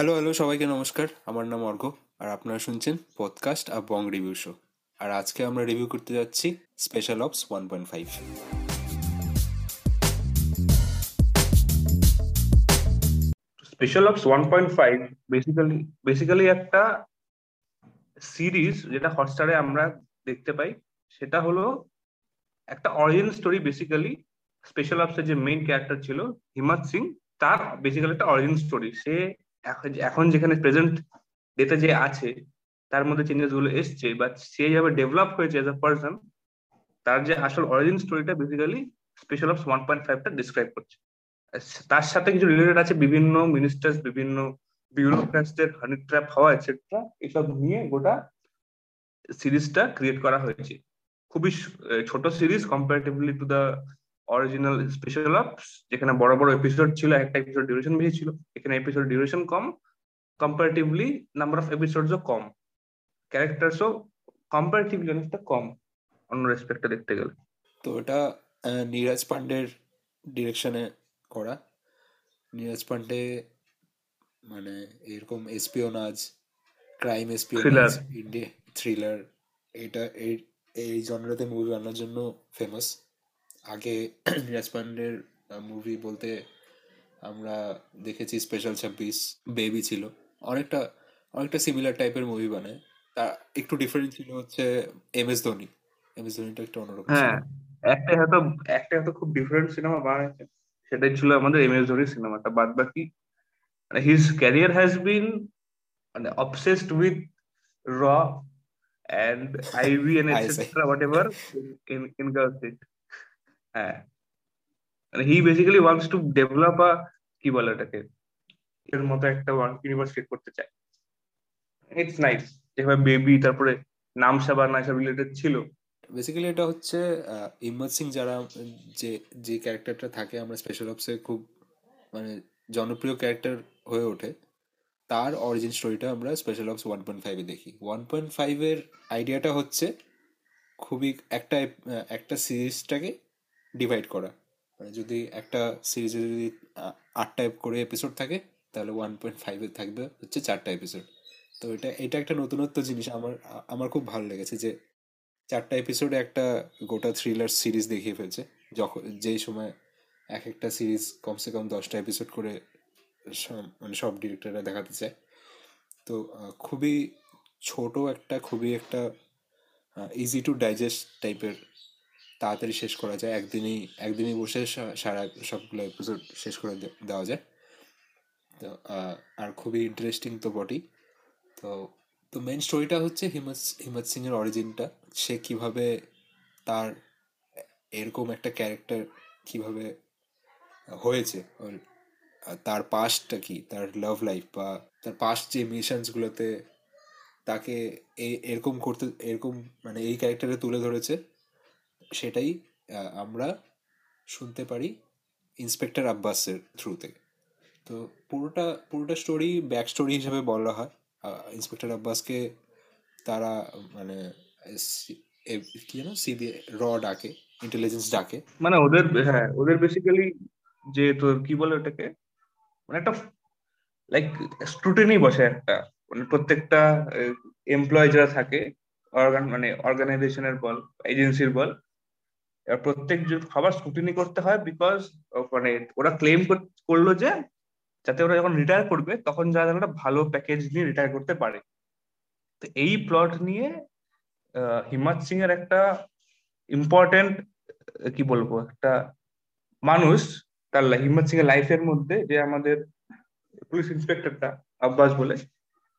Hello hello সবাইকে নমস্কার। আমার নাম অর্ঘ, আর আপনারা শুনছেন পডকাস্ট আর বং রিভিউ শো আর আজকে আমরা রিভিউ করতে যাচ্ছি special ops one point five special ops one point five basically basically একটা সিরিজ যেটা হটস্টারে আমরা দেখতে পাই, সেটা হলো একটা অরিজিন স্টোরি বেসিক্যালি স্পেশাল অপসের যে মেইন ক্যারেক্টার ছিল হিমাত সিং, তার বেসিক্যালি একটা অরিজিন স্টোরি সে এখন এখন যেখানে প্রেজেন্ট ডেতে যে আছে, তার মধ্যে চেঞ্জেসগুলো এসছে বা সে যেভাবে ডেভেলপ হয়েছে এজ এ পার্সন তার যে আসল অরিজিন স্টোরিটা basically special ops one point ফাইভটা describe করছে। তার সাথে কিছু রিলেটেড আছে, বিভিন্ন মিনিস্টার্স বিভিন্ন বিউরোক্রাটসদের হানি ট্র্যাপ হওয়া এটসেট্রা এসব নিয়ে গোটা সিরিজটা ক্রিয়েট করা হয়েছে। খুবই ছোট series comparatively to the original special ops যেখানে বড় বড় এপিসোড ছিল একটা এপিসোড ডিউরেশন বেশি ছিল এখানে এপিসোড ডিউরেশন কম কম্পারেটিভলি নাম্বার অফ এপিসোডসও কম ক্যারেক্টার্সও কম্পারেটিভলি অনেকটা কম অন্য রেসপেক্টে দেখতে গেলে। তো এটা নীরাজ পান্ডের ডিরেকশনে করা। নীরাজ পান্ডে মানে এরকম espionage crime espionage India thriller এটা এই এই জনরাতে মুভি বানানোর জন্য ফেমাস আগে পান্ডের মুভি বলতে আমরা দেখেছি স্পেশাল ছাব্বিশ বেবি ছিল। অনেকটা অনেকটা সিমিলার টাইপের মুভি বানায়। তা একটু ডিফারেন্ট ছিল হচ্ছে M S Dhoni M S ধোনিটা একটু অন্যরকম হ্যাঁ একটা হয়তো একটা হয়তো খুব ডিফারেন্ট সিনেমা বানাইছে। সেটাই ছিল আমাদের এম এস ধোনির সিনেমাটা বাদ বাকি মানে হিজ ক্যারিয়ার হ্যাজ বিন মানে অবসেসড উইথ র and IV and etc. whatever in in girls it. হ্যাঁ। মানে he basically wants to develop a কি বলে এটাকে এর মতো একটা ইউনিভার্স ক্রিয়েট করতে চায়। ইটস নাইস যেভাবে বেবি তারপরে নাম সাবা না সব রিলেটেড ছিল। বেসিক্যালি এটা হচ্ছে ইমত সিং যারা, যে যে ক্যারেক্টারটা থাকে, আমরা স্পেশাল অপসে খুব মানে জনপ্রিয় ক্যারেক্টার হয়ে ওঠে, তার অরিজিন স্টোরিটা আমরা স্পেশাল অপস ওয়ান পয়েন্ট ফাইভে দেখি। ওয়ান পয়েন্ট ফাইভের আইডিয়াটা হচ্ছে, খুবই একটা একটা সিরিজটাকে ডিভাইড করা। মানে যদি একটা সিরিজে যদি আটটা করে এপিসোড থাকে, তাহলে ওয়ান পয়েন্ট ফাইভে থাকবে হচ্ছে চারটা এপিসোড তো এটা এটা একটা নতুনত্ব জিনিস। আমার আমার খুব ভালো লেগেছে যে চারটা এপিসোডে একটা গোটা থ্রিলার সিরিজ দেখিয়ে ফেলছে। যখন, যেই সময় এক একটা সিরিজ কমসে কম দশটা এপিসোড করে মানে সব ডিরেক্টররা দেখাতে চায়। তো খুবই ছোট একটা, খুবই একটা ইজি টু ডাইজেস্ট টাইপের তাড়াতাড়ি শেষ করা যায়। একদিনই একদিনই বসে সারা সবগুলো এপিসোড শেষ করে দেওয়া যায়। তো আর খুবই ইন্টারেস্টিং তো বটেই। তো তো মেন স্টোরিটা হচ্ছে হিমত হিমত সিং এর অরিজিনটা সে কীভাবে তার এরকম একটা ক্যারেক্টার কীভাবে হয়েছে তার পাস্টটা কি? তার লাভ লাইফ বা তার পাস্ট যে মিশনসগুলোতে তাকে এরকম করতে, এরকম মানে এই ক্যারেক্টারে তুলে ধরেছে। সেটাই আমরা শুনতে পারি ইন্সপেক্টর আব্বাসের থ্রুতে। তো পুরোটা পুরোটা স্টোরি ব্যাক স্টোরি হিসেবে বলা হয়। ইন্সপেক্টর আব্বাসকে তারা মানে কি জানো সিবিআই র ডাকে ইন্টেলিজেন্স ডাকে। মানে ওদের হ্যাঁ ওদের বেসিক্যালি যে তোর কি বলে ওটাকে? মানে একটা লাইক স্ক্রুটিনি বসে একটা। মানে প্রত্যেকটা এমপ্লয় যারা থাকে অর্গান মানে অর্গানাইজেশনের বল এজেন্সির বল প্রত্যেক খাবার স্ক্রুটিনি করতে হয় বিকজ মানে ওরা ক্লেম করল যে যাতে ওরা যখন রিটায়ার করবে তখন যারা একটা ভালো প্যাকেজ নিয়ে রিটায়ার করতে পারে। তো এই প্লট নিয়ে হিমাত সিং এর একটা ইম্পর্টেন্ট কি বলব, একটা মানুষ তার হিম্মত সিং এর লাইফের মধ্যে যে আমাদের পুলিশ ইন্সপেক্টরটা আব্বাস বলে,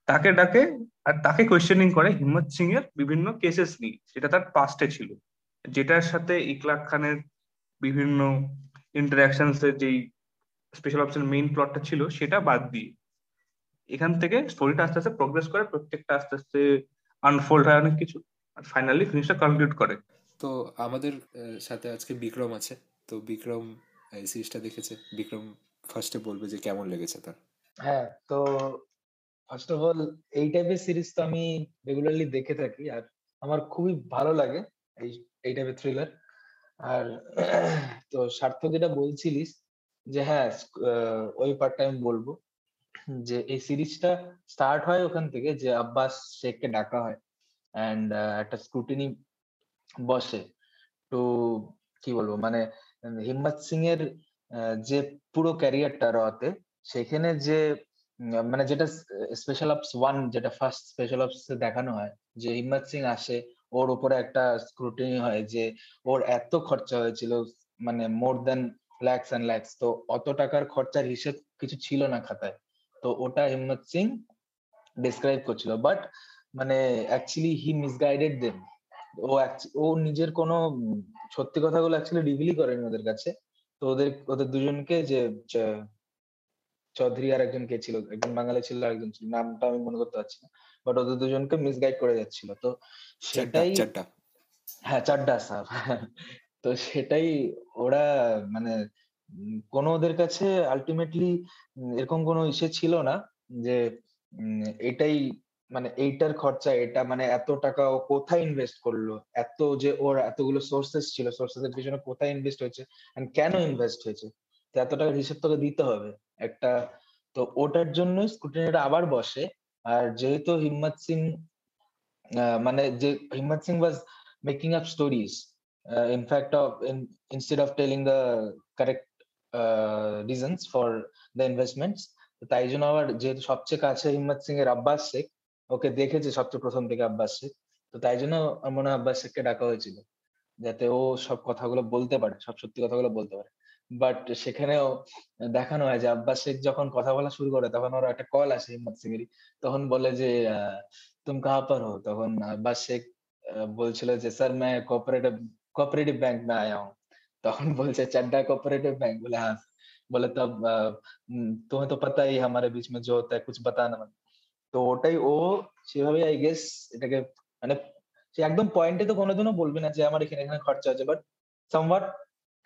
তাকে ডাকে আর তাকে কোয়েশ্চেনিং করে হিম্মত সিং এর বিভিন্ন কেসেস নিয়ে। সেটা তার পাস্টে ছিল। যেটার সাথে ইকলাক খানের বিভিন্ন ইন্টারাকশনস এর যেই স্পেশাল অপশন মেইন প্লটটা ছিল সেটা বাদ দিয়ে এখান থেকে স্টোরিটা আস্তে আস্তে প্রোগ্রেস করে প্রত্যেকটা আস্তে আস্তে আনফোল্ড হয় অনেক কিছু। আর ফাইনালি ফিনিশটা কমপ্লিট করে। তো আমাদের সাথে আজকে বিক্রম আছে। তো বিক্রম এই সিরিজটা দেখেছে? বিক্রম ফার্স্টে বলবে যে কেমন লেগেছে তার। হ্যাঁ তো ফার্স্ট অফ অল এই টাইপের সিরিজ তো আমি রেগুলারলি দেখে থাকি। আর আমার খুবই ভালো লাগে এই এই টাইপের থ্রিলার আর তো সার্থক যেটা বলছিলিস যে হ্যাঁ ওই পার্টটা আমি বলব। যে এই সিরিজটা স্টার্ট হয় ওখান থেকে যে আব্বাস শেখকে ডাকা হয় অ্যান্ড একটা স্ক্রুটিনি বসে তো কি বলব? মানে হিম্মত সিং এর যে পুরো ক্যারিয়ারটা রতে সেখানে যে মানে যেটা স্পেশাল অপস ওয়ান যেটা ফার্স্ট স্পেশাল অপস দেখানো হয় যে হিম্মত সিং আসে ওর উপরে একটা স্ক্রুটিনি হয় যে ওর এত খরচা হয়েছিল মানে more than lakhs and lakhs তো অত টাকার খরচার হিসেব কিছু ছিল না খাতায়। তো ওটা হিম্মত সিং ডিসক্রাইব করছিল। বাট মানে অ্যাকচুয়ালি হি মিসগাইডেড দেম ও ও নিজের কোনো সত্যি কথাগুলো অ্যাকচুয়ালি রিভিলই করেনি ওদের কাছে। তো ওদের ওদের দুজনকে যে চৌধুরী আর একজন কে ছিল? একজন বাঙালি ছিল আর একজন ছিল। নামটা আমি মনে করতে পারছি না। বাট ওদের দুজনকে মিসগাইড করে যাচ্ছিল। তো সেটাই হ্যাঁ চাড্ডা সাহ তো সেটাই ওরা মানে কোনো ওদের কাছে আলটিমেটলি এরকম কোনো ইসে ছিল না যে এটাই মানে এইটার খরচা এটা মানে এত টাকা ও কোথায় ইনভেস্ট করল? এত যে ওর এতগুলো সোর্সেস ছিল সোর্সেস এর পিছনে কোথায় ইনভেস্ট হয়েছে? and কেন ইনভেস্ট হয়েছে? এত টাকার হিসেব তোকে দিতে হবে। একটা তো ওটার জন্যই স্কুটিনিটা আবার বসে। আর যেহেতু হিম্মত সিং মানে যে হিম্মত সিং ওয়াজ in fact of in, instead of telling the correct uh, reasons for the investments তাই জন্য আবার যেহেতু সবচেয়ে কাছে হিম্মত সিং এর আব্বাস শেখ ওকে দেখেছে সবচেয়ে প্রথম থেকে আব্বাস শেখ তো তাই জন্য মনে হয় আব্বাস শেখকে ডাকা হয়েছিল। যাতে ও সব কথাগুলো বলতে পারে সব সত্যি কথাগুলো বলতে পারে। বাট সেখানেও দেখানো হয় যে আব্বা শেখ যখন কথা বলা শুরু করে, তখন ওর একটা কল আসে হিম্মত সিং এরই তখন বলে যে তুমি কাহা পর হো? তখন আব্বা শেখ বলছিল যে, স্যার মে কোঅপারেটিভ কোঅপারেটিভ ব্যাংক মে আয়া হুম। তখন বলছে, চাড্ডা কোঅপারেটিভ ব্যাংক বলে হ্যাঁ বলে, তব তোমার তো পাতাই আমারে বিচ মে জো হতা কুছ বাতানা মানে। তো ওটাই ও সেভাবে আই গেস এটাকে মানে সে একদম পয়েন্টে তো কোনোদিনও বলবে না যে, আমার এখানে এখানে খরচা হচ্ছে। বাট সামওয়াট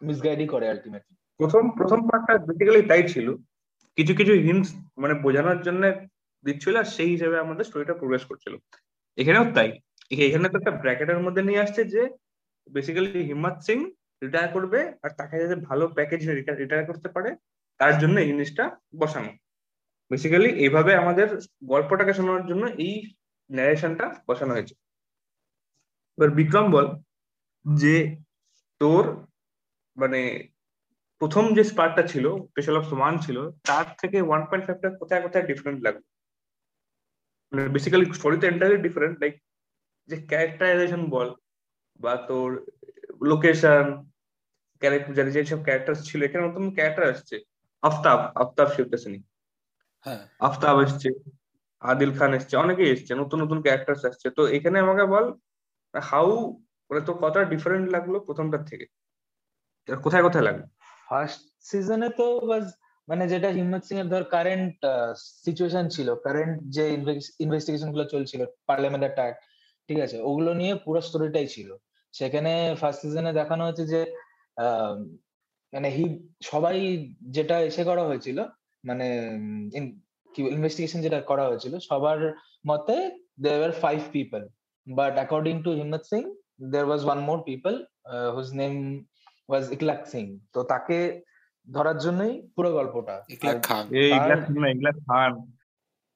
মিসগাইডই করে আলটিমেটলি প্রথম প্রথম পার্টটা বেসিক্যালি তাই ছিল। কিছু কিছু হিন্টস মানে বোঝানোর জন্য দিচ্ছিল আর সেই হিসেবে আমাদের স্টোরিটা প্রোগ্রেস করছিল। এখানেও তাই। এখানে তো একটা ব্র্যাকেটের মধ্যে নিয়ে আসছে যে বেসিক্যালি হিম্মত সিং রিটায়ার করবে আর তাকে যাতে ভালো প্যাকেজ রিটায়ার করতে পারে, তার জন্য এই জিনিসটা বসানো। বেসিক্যালি এইভাবে আমাদের গল্পটাকে শোনানোর জন্য এই ন্যারেশনটা বসানো হয়েছে। এবার বিক্রম বল যে তোর মানে প্রথম যে স্পার্টটা ছিল স্পেশাল অফ ওয়ান ছিল তার থেকে ওয়ান পয়েন্ট ফাইভটা কোথায় কোথায় ডিফারেন্ট লাগবে মানে বেসিক্যালি স্টোরি তো এন্টারলি ডিফারেন্ট লাইক যে ক্যারেক্টারাইজেশন বল বা তোর লোকেশন ক্যারেক্টার যে সব ক্যারেক্টার ছিল এখানে নতুন ক্যারেক্টার আসছে। আফতাব আফতাব শিবদাসিনী। হ্যাঁ। আফতাব এসছে আদিল খান এসছে অনেকেই এসছে নতুন নতুন ক্যারেক্টার আসছে। তো এখানে আমাকে বল হাউ মানে তো কতটা ডিফারেন্ট লাগল প্রথমটার থেকে? কোথায় কোথায় লাগল ফার্স্ট সিজনে তো বাস মানে যেটা হিম্মত সিং এর ধর কারেন্ট সিচুয়েশন ছিল কারেন্ট যে ইনভেস্টিগেশনগুলো চলছিল পার্লামেন্ট অ্যাটাক ঠিক আছে, ওগুলো নিয়ে পুরো স্টোরিটাই ছিল। সেখানে ফার্স্ট সিজনে দেখানো হয়েছে যে মানে হি সবাই যেটা এসে করা হয়েছিল মানে কি ইনভেস্টিগেশন যেটা করা হয়েছিল, সবার মতে there five people but according to Himmat Singh there was one more people whose name was Ikhlaq Singh তো তাকে ধরার জন্যই পুরো গল্পটা। ইকলাক খান। ইগলাস না ইগলাস খান।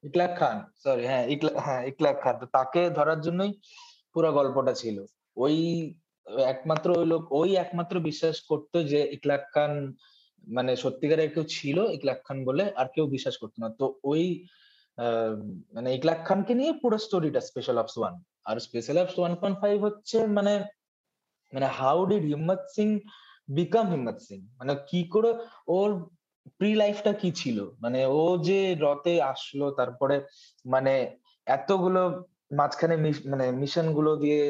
ইকলাক খান সরি হ্যাঁ ইকলা হ্যাঁ ইকলাক খান। তো তাকে ধরার জন্যই পুরো গল্পটা ছিল। ওই একমাত্র ওই লোক ওই একমাত্র বিশ্বাস করতো যে ইকলাক খান মানে সত্যিকারের কেউ ছিল ইকলাক খান বলে আর কেউ বিশ্বাস করতো না। তো ওই আহ, মানে ইকলাক খানকে নিয়ে পুরো স্টোরিটা স্পেশাল অপস ওয়ান আর special ops one point five হচ্ছে মানে মানে হাউ ডিড হিম্মত সিং বিকাম হিম্মত সিং মানে কি করে ওর প্রি লাইফটা কি ছিল? মানে ও যে রতে আসলো, তারপরে মানে এতগুলো মাঝখানে মানে মিশনগুলো দিয়ে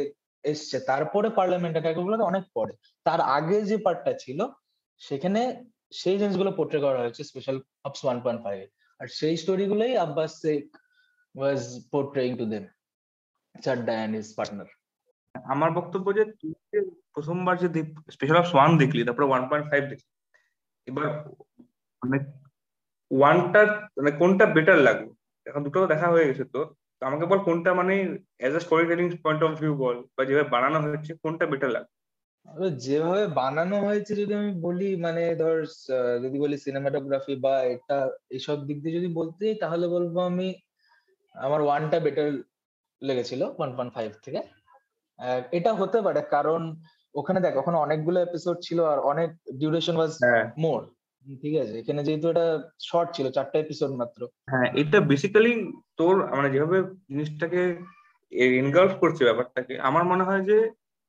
এসছে, তারপরে পার্লামেন্ট অ্যাটাকগুলো অনেক পরে। তার আগে যে পার্টটা ছিল, সেখানে সেই জিনিসগুলো পোর্ট্রে করা হয়েছে special ops one point five আর সেই স্টোরি গুলোই Abbas Sheikh was portraying to them Chadda and his partner আমার বক্তব্য যে তুই যে প্রথমবার যে স্পেশাল অফ ওয়ান দেখলি, তারপরে ওয়ান পয়েন্ট ফাইভ দেখলি, এবার মানে ওয়ানটা মানে কোনটা বেটার লাগল? এখন দুটো দেখা হয়ে গেছে তো আমাকে বল কোনটা মানে as a storytelling point of view বল, বা যেভাবে বানানো হয়েছে, কোনটা বেটার লাগল? যেভাবে বানানো হয়েছে যদি আমি বলি মানে ধর যদি বলি সিনেমাটোগ্রাফি বা এটা এইসব দিক দিয়ে যদি বলতে তাহলে বলব আমি, আমার ওয়ানটা বেটার লেগেছিল ওয়ান পয়েন্ট ফাইভ থেকে। এটা হতে পারে কারণ ওখানে দেখ ওখানে অনেকগুলো এপিসোড ছিল আর অনেক ডিউরেশন ওয়াজ মোর ঠিক আছে? এখানে যেহেতু এটা শর্ট ছিল চারটা এপিসোড মাত্র। হ্যাঁ এটা বেসিক্যালি তোর মানে যেভাবে জিনিসটাকে ইনগালফ করছে ব্যাপারটাকে আমার মনে হয় যে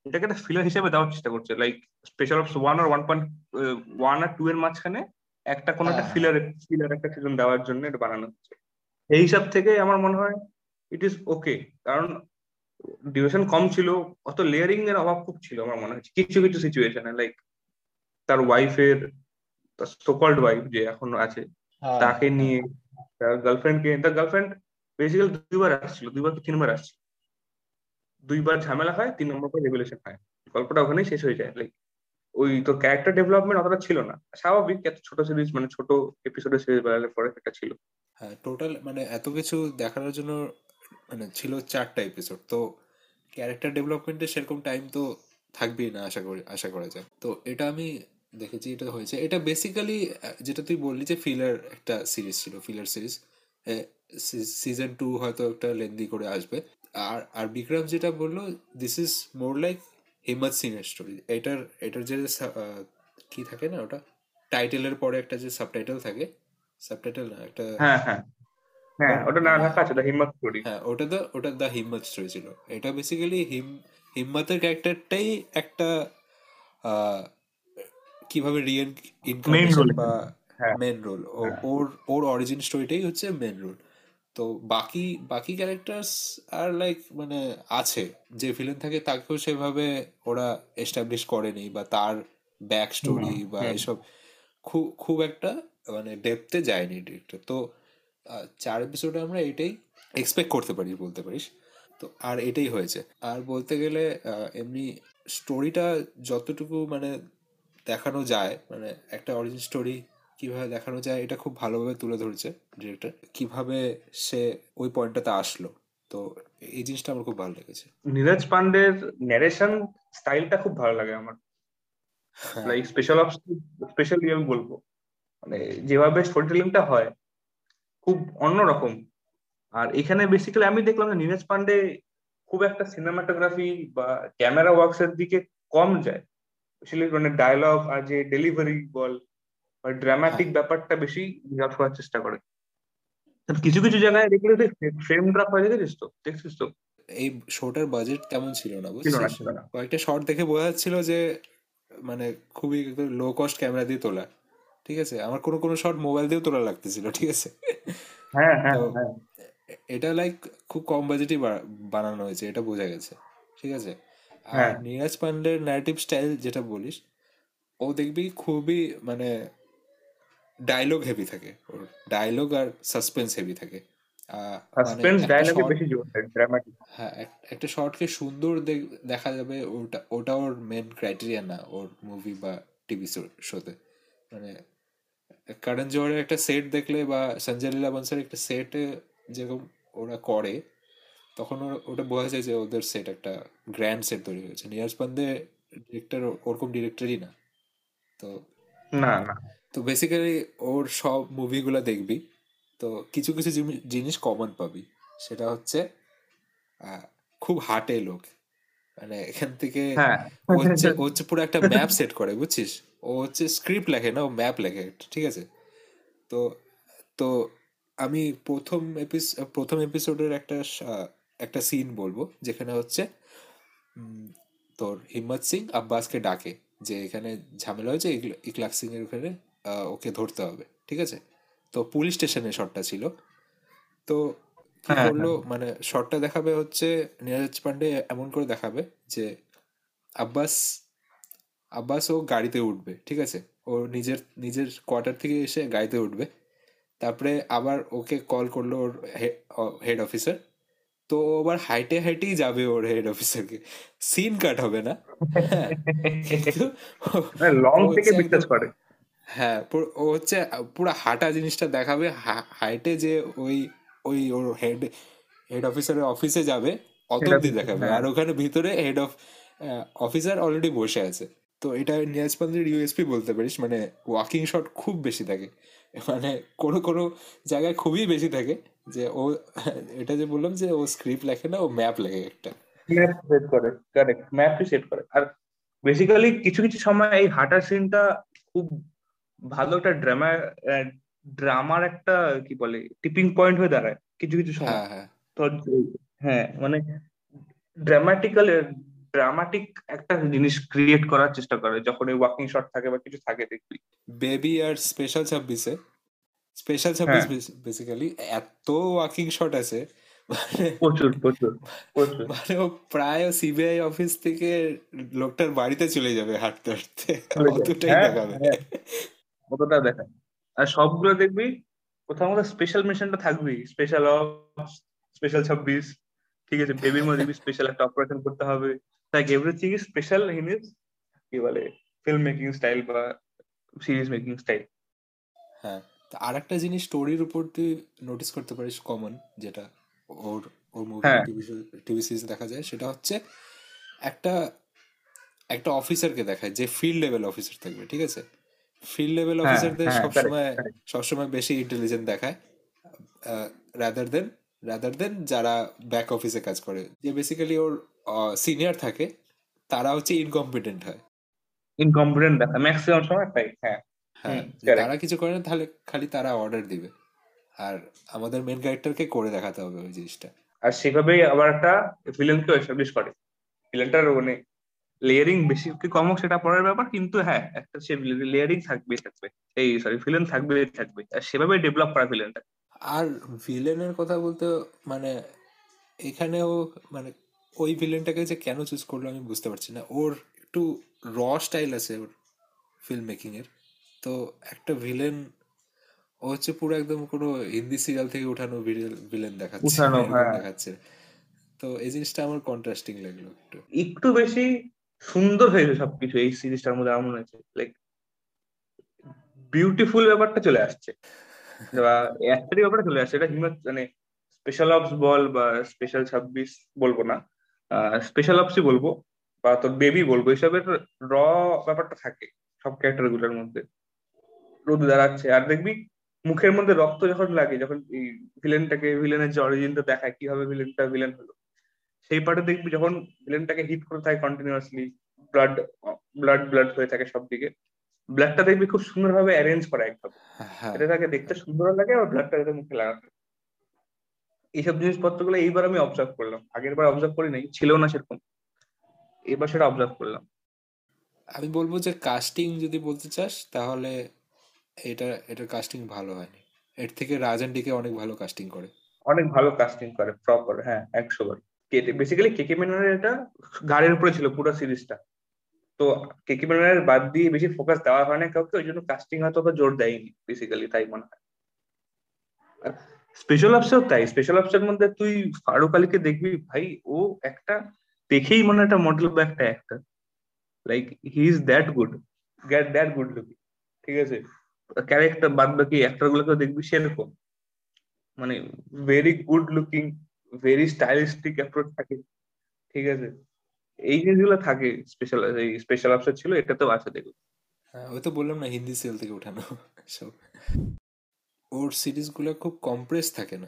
এটাকে একটা ফিলার হিসেবে দেওয়ার চেষ্টা করছে। লাইক স্পেশাল অফ ওয়ান আর ওয়ান পয়েন্ট ওয়ান আর টু এর মাঝখানে একটা কোনো একটা ফিলার হ্যাঁ। ফিলার একটা সিজন দেওয়ার জন্য এটা বানানো হচ্ছে। এই হিসাব থেকে আমার মনে হয় ইট ইজ ওকে কারণ ডিউরেশন কম ছিল অত লেয়ারিং এর অভাব খুব ছিল আমার মনে হচ্ছে কিছু কিছু সিচুয়েশনে লাইক তার ওয়াইফের সোকল্ড ওয়াইফ যে এখন আছে হ্যাঁ, তাকে। নিয়ে তার গার্লফ্রেন্ডকে তার গার্লফ্রেন্ড বেসিক্যালি দুইবার আসছিল দুইবার কি তিনবার আসছিল দুইবার ঝামেলা হয় তিন নম্বর পর রেগুলেশন হয়। গল্পটা ওখানেই শেষ হয়ে যায় লাইক ওই তো ক্যারেক্টার ডেভেলপমেন্ট অতটা ছিল না। স্বাভাবিক এত ছোট সিরিজ মানে ছোট এপিসোডে সিরিজ বেড়ালে পরে একটা ছিল। হ্যাঁ টোটাল মানে এত কিছু দেখানোর জন্য মানে ছিল চারটা এপিসোড তো ক্যারেক্টার ডেভেলপমেন্টে সেরকম টাইম তো থাকবেই না আশা করি, আশা করা যায়। তো এটা আমি দেখেছি, এটা হয়েছে। এটা বেসিক্যালি যেটা তুই বললি যে ফিলার একটা সিরিজ ছিল ফিলার সিরিজ সিজন টু হয়তো একটা লেন্দি করে আসবে। আর আর বিক্রম যেটা বলল দিস ইজ মোর লাইক হিম্মত সিং এর স্টোরি এটার এটার যে কি থাকে না ওটা? টাইটেলের পরে একটা যে সাবটাইটেল থাকে সাবটাইটেল না, একটা হ্যাঁ হ্যাঁ হ্যাঁ ওটা না ঢাকা আছে দ্য হিম্মত স্টোরি হ্যাঁ ওটা তো ওটা দ্য হিম্মত স্টোরি ছিল। এটা বেসিক্যালি হিম হিম্মতের ক্যারেক্টারটাই একটা কীভাবে রিয়েন ইনকার্নেশন বা মেন হ্যাঁ। রোল ওর ওর অরিজিন স্টোরিটাই হচ্ছে মেন রোল তো বাকি বাকি ক্যারেক্টার্স আর লাইক মানে আছে। যে ভিলেন থাকে তাকেও সেভাবে ওরা এস্টাবলিশ করেনি বা তার ব্যাক স্টোরি বা এসব খুব খুব একটা মানে ডেপতে যায়নি ডিরেক্টর তো চার এপিসোডে আমরা এটাই এক্সপেক্ট করতে পারি বলতে পারিস। তো আর এটাই হয়েছে। আর বলতে গেলে এমনি স্টোরিটা যতটুকু মানে দেখানো যায় মানে একটা অরিজিন স্টোরি কীভাবে দেখানো যায় এটা খুব ভালোভাবে তুলে ধরেছে ডিরেক্টর কীভাবে সে ওই পয়েন্টটাতে আসলো। তো এই জিনিসটা আমার খুব ভালো লেগেছে। নীরজ পান্ডের ন্যারেশন স্টাইলটা খুব ভালো লাগে আমার। লাইক স্পেশাল অফ স্পেশালি আমি বলব। মানে যেভাবে স্টোরি টেলিংটা হয় খুব অন্যরকম। আর এখানে বেসিক্যালি আমি দেখলাম যে নীরজ পান্ডে খুব একটা সিনেমাটোগ্রাফি বা ক্যামেরা ওয়ার্কস এর দিকে কম যায়। স্পেশালি মানে ডায়লগ আর যে ডেলিভারি বল বা ড্রামাটিক হ্যাঁ। ব্যাপারটা বেশি রিজার্ভ করার চেষ্টা করে। কিছু কিছু জায়গায় দেখলে ফ্রেম ড্রপ হয়ে দেখেছিস তো? দেখছিস তো? এই শোটার বাজেট তেমন ছিল না বুঝছিস? কয়েকটা শর্ট দেখে বোঝা যাচ্ছিল যে মানে খুবই লো কস্ট ক্যামেরা দিয়ে তোলা। ঠিক আছে? আমার কোনো কোনো শর্ট মোবাইল দিয়েও তোলা লাগতেছিল ঠিক আছে? হ্যাঁ হ্যাঁ, হ্যাঁ। এটা লাইক খুব কম বাজেটই বানানো হয়েছে এটা বোঝা গেছে ঠিক আছে? আর। নীরাজ পান্ডের ন্যারেটিভ স্টাইল যেটা বলিস ও দেখবি খুবই মানে ডায়লগ হেভি থাকে ওর ডায়লগ আর সাসপেন্স হেভি থাকে। সাসপেন্স ডায়লগে বেশি জোর ড্রামাটিক হ্যাঁ একটা শর্টকে সুন্দর দেখা যাবে ওটা ওটা ওর মেন ক্রাইটেরিয়া না ওর মুভি বা টিভি শোতে মানে কারণ জোহরের একটা সেট দেখলে বা সঞ্জয় লীলা বনসার একটা সেটে যেরকম ওরা করে তখন ওটা বোঝা যায় যে ওদের সেট একটা গ্র্যান্ড সেট তৈরি হয়েছে। নিয়াজ পান্দে ডিরেক্টর ওরকম ডিরেক্টরই না। তো না না। তো বেসিক্যালি ওর সব মুভিগুলো দেখবি তো কিছু কিছু জিনিস কমন পাবি। সেটা হচ্ছে খুব হাটে লোক। মানে এখান থেকে হ্যাঁ। হচ্ছে হচ্ছে পুরো একটা ম্যাপ সেট করে বুঝছিস? ও হচ্ছে স্ক্রিপ্ট লেখে না ও ম্যাপ লেখে ঠিক আছে? তো তো আমি প্রথম প্রথম এপিসোডের একটা একটা সিন বলব যেখানে হচ্ছে তোর হিম্মত সিং আব্বাসকে ডাকে যে এখানে ঝামেলা হয়েছে ইকলাক সিং এর ওখানে ওকে ধরতে হবে ঠিক আছে? তো পুলিশ স্টেশনে শটটা ছিল। তো কি হ্যাঁ, করল হ্যাঁ। মানে শটটা দেখাবে হচ্ছে নীরাজ পান্ডে এমন করে দেখাবে যে আব্বাস আব্বাস ও গাড়িতে উঠবে ঠিক আছে? ও নিজের নিজের কোয়ার্টার থেকে এসে গাড়িতে উঠবে। তারপরে আবার ওকে কল করল ওর হেড অফিসার তো আবার হাইটে হাইটেই যাবে ওর হেড অফিসারকে সিন কাট হবে না। লং হ্যাঁ। থেকে বিশ্বাস করে। হ্যাঁ ও হচ্ছে পুরো হাঁটা জিনিসটা দেখাবে। হাইটে যে ওই ওই ওর হেড হেড অফিসারের অফিসে যাবে অত অব্দি দেখাবে। হ্যাঁ। আর ওখানে ভিতরে হেড অফ অফিসার অলরেডি বসে আছে। তো এটা নিয়াজ পান্ডের ইউএসপি বলতে পারিস মানে ওয়াকিং শট খুব বেশি থাকে। মানে কোনো কোনো জায়গায় খুবই বেশি থাকে যে ও এটা যে বললাম যে ও স্ক্রিপ্ট লেখে না ও ম্যাপ লেখে একটা। ম্যাপ সেট করে কারেক্ট ম্যাপই সেট করে। আর বেসিক্যালি কিছু কিছু সময় এই হাঁটার সিনটা খুব ভালো একটা ড্রামা ড্রামার একটা কি বলে টিপিং পয়েন্ট হয়ে দাঁড়ায় কিছু কিছু সময়। হ্যাঁ হ্যাঁ। তো হ্যাঁ মানে ড্রামাটিক্যাল ড্রামাটিক একটা জিনিস ক্রিয়েট করার চেষ্টা করে যখন ওই ওয়াকিং শট থাকে বা কিছু থাকে দেখবি। বেবি আর স্পেশাল ছাব্বিশে স্পেশাল ছাব্বিশ বেসিক্যালি এত ওয়াকিং শট আছে মানে প্রচুর প্রচুর প্রচুর। মানে ও প্রায় সিবিআই অফিস থেকে লোকটার বাড়িতে চলে যাবে হাঁটতে হাঁটতে। অতটাই হ্যাঁ, দেখাবে। হ্যাঁ। কতটা দেখায় আর সবগুলো দেখবি কোথাও কোথাও স্পেশাল মিশনটা থাকবেই। স্পেশাল অফ স্পেশাল ছাব্বিশ ঠিক আছে? বেবির মধ্যে দেখবি স্পেশাল একটা অপারেশন করতে হবে। Like everything is special in is কি বলে ফিল্ম মেকিং স্টাইল বা সিরিজ মেকিং স্টাইল হ্যাঁ আর একটা জিনিস স্টোরির উপর তুই নোটিস করতে পারিস কমন যেটা ওর ওর মুভি। টিভি টিভি সিরিজ দেখা যায় সেটা হচ্ছে একটা একটা অফিসারকে দেখায় যে ফিল্ড লেভেল অফিসার থাকবে ঠিক আছে ফিল্ড লেভেল অফিসারদের সবসময়. সবসময় বেশি ইন্টেলিজেন্ট দেখায় রাদার দেন রাদার দেন যারা ব্যাক অফিসে কাজ করে যে বেসিক্যালি ওর সিনিয়র থাকে তারা হচ্ছে ইনকম্পিটেন্ট হয়। ইনকম্পিটেন্ট দেখা ম্যাক্সিমাম সময় তাই হ্যাঁ। হ্যাঁ তারা কিছু করে না তাহলে খালি তারা অর্ডার দিবে। আর আমাদের মেন ক্যারেক্টারকে করে দেখাতে হবে ওই জিনিসটা। আর সেভাবেই আবার একটা ভিলেনকে এস্টাবলিশ করে। ভিলেনটার মানে লেয়ারিং বেশি কি কম হোক সেটা পরের ব্যাপার কিন্তু হ্যাঁ একটা সে লেয়ারিং থাকবে থাকবে। এই সরি ভিলেন থাকবে থাকবে। আর সেভাবে ডেভেলপ করা ভিলেনটা আর ভিলেনের কথা বলতে মানে এখানেও মানে ওই ভিলেনটাকে যে কেন চুজ করল আমি বুঝতে পারছি না। ওর একটু র স্টাইল আছে ওর ফিল্ম মেকিংয়ের তো একটা ভিলেন ও হচ্ছে পুরো একদম কোনো হিন্দি সিরিয়াল থেকে উঠানো ভিলেন দেখাচ্ছে উঠানো, এরকম হ্যাঁ। দেখাচ্ছে। তো এই জিনিসটা আমার কন্ট্রাস্টিং লাগল একটু। একটু বেশি সুন্দর হয়েছে সবকিছু এই সিরিজটার মধ্যে আমার মনে হচ্ছে। লাইক বিউটিফুল ব্যাপারটা চলে আসছে। বা অ্যাক্টারি ব্যাপারটা চলে আসছে। এটা হিমত মানে স্পেশাল অপস বল বা স্পেশাল ছাব্বিশ বলব না। স্পেশাল অপসই বলব বা তোর বেবি বলব এসবের র ব্যাপারটা থাকে সব ক্যারেক্টারগুলোর মধ্যে। রোদ দাঁড়াচ্ছে। আর দেখবি মুখের মধ্যে রক্ত যখন লাগে যখন এই ভিলেনটাকে ভিলেনের যে অরিজিনটা দেখায় কীভাবে ভিলেনটা ভিলেন হলো সেই পার্টে দেখবি যখন ভিলেনটাকে হিট করে থাকে কন্টিনিউয়াসলি ব্লাড ব্লাড ব্লাড হয়ে থাকে সব দিকে ব্লাডটা দেখবি খুব সুন্দরভাবে অ্যারেঞ্জ করা একদম হ্যাঁ এটা তাকে দেখতে সুন্দর লাগে আর ব্লাডটা যাতে মুখে লাগাতে। এইসব জিনিসপত্রগুলো এইবার আমি অবজার্ভ করলাম। আগের বার অবজার্ভ করি নাই ছিল না সেরকম। এবার সেটা অবজার্ভ করলাম। আমি বলব যে কাস্টিং যদি বলতে চাস তাহলে এটা এটা কাস্টিং ভালো হয়নি। এর থেকে রাজান ডিকে অনেক ভালো কাস্টিং করে। অনেক ভালো কাস্টিং করে প্রপার হ্যাঁ একশো বার। কেটে বেসিক্যালি কেকে মেননের এটা গাড়ির উপরে ছিল পুরো সিরিজটা। তো কেকে মেননের বাদ দিয়ে বেশি ফোকাস দেওয়া হয় না কাউকে ওই জন্য কাস্টিং হয়তো অত জোর দেয়নি বেসিক্যালি তাই মনে হয়। স্পেশাল অপসেও তাই। স্পেশাল অপসের মধ্যে তুই ফারুক আলীকে দেখবি, ভাই, ও একটা দেখেই মনে একটা মডেল বা একটা actor like he is that good get that good looking ঠিক আছে? ক্যারেক্টার বাদ বাকি অ্যাক্টর গুলোকে দেখবি সেরকম। মানে very good looking very stylistic approach থাকে, ঠিক আছে? এই জিনিসগুলো থাকে স্পেশাল স্পেশাল অপশন ছিল এটা তো আছে দেখুন হ্যাঁ ওই তো বললাম না, হিন্দি সিরিয়াল থেকে উঠানো সব। ওর সিরিজগুলো খুব কম্প্রেস থাকে না।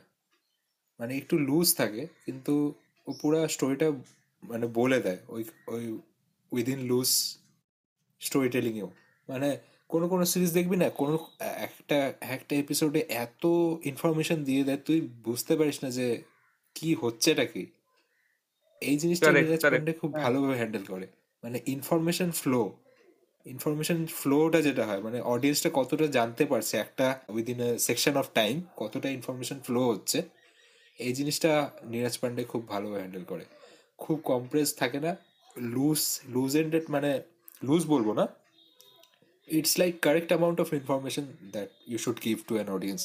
মানে একটু লুজ থাকে কিন্তু ও পুরো স্টোরিটা মানে বলে দেয় ওই ওই উইদিন লুজ স্টোরি টেলিংয়েও মানে কোনো কোনো সিরিজ দেখবি না কোনো একটা একটা এপিসোডে এত ইনফরমেশন দিয়ে দেয় তুই বুঝতে পারিস না যে কি হচ্ছেটা কি। এই জিনিসটা খুব। ভালোভাবে হ্যান্ডেল করে। মানে ইনফরমেশন ফ্লো ইনফরমেশন ফ্লোটা যেটা হয় মানে অডিয়েন্সটা কতটা জানতে পারছে একটা within a section of time কতটা ইনফরমেশন ফ্লো হচ্ছে এই জিনিসটা নীরাজ পান্ডে খুব ভালো হ্যান্ডেল করে। খুব কম্প্রেস থাকে না লুজ লুজ এন্ডেড মানে লুজ বলব না it's like correct amount of information that you should give to an audience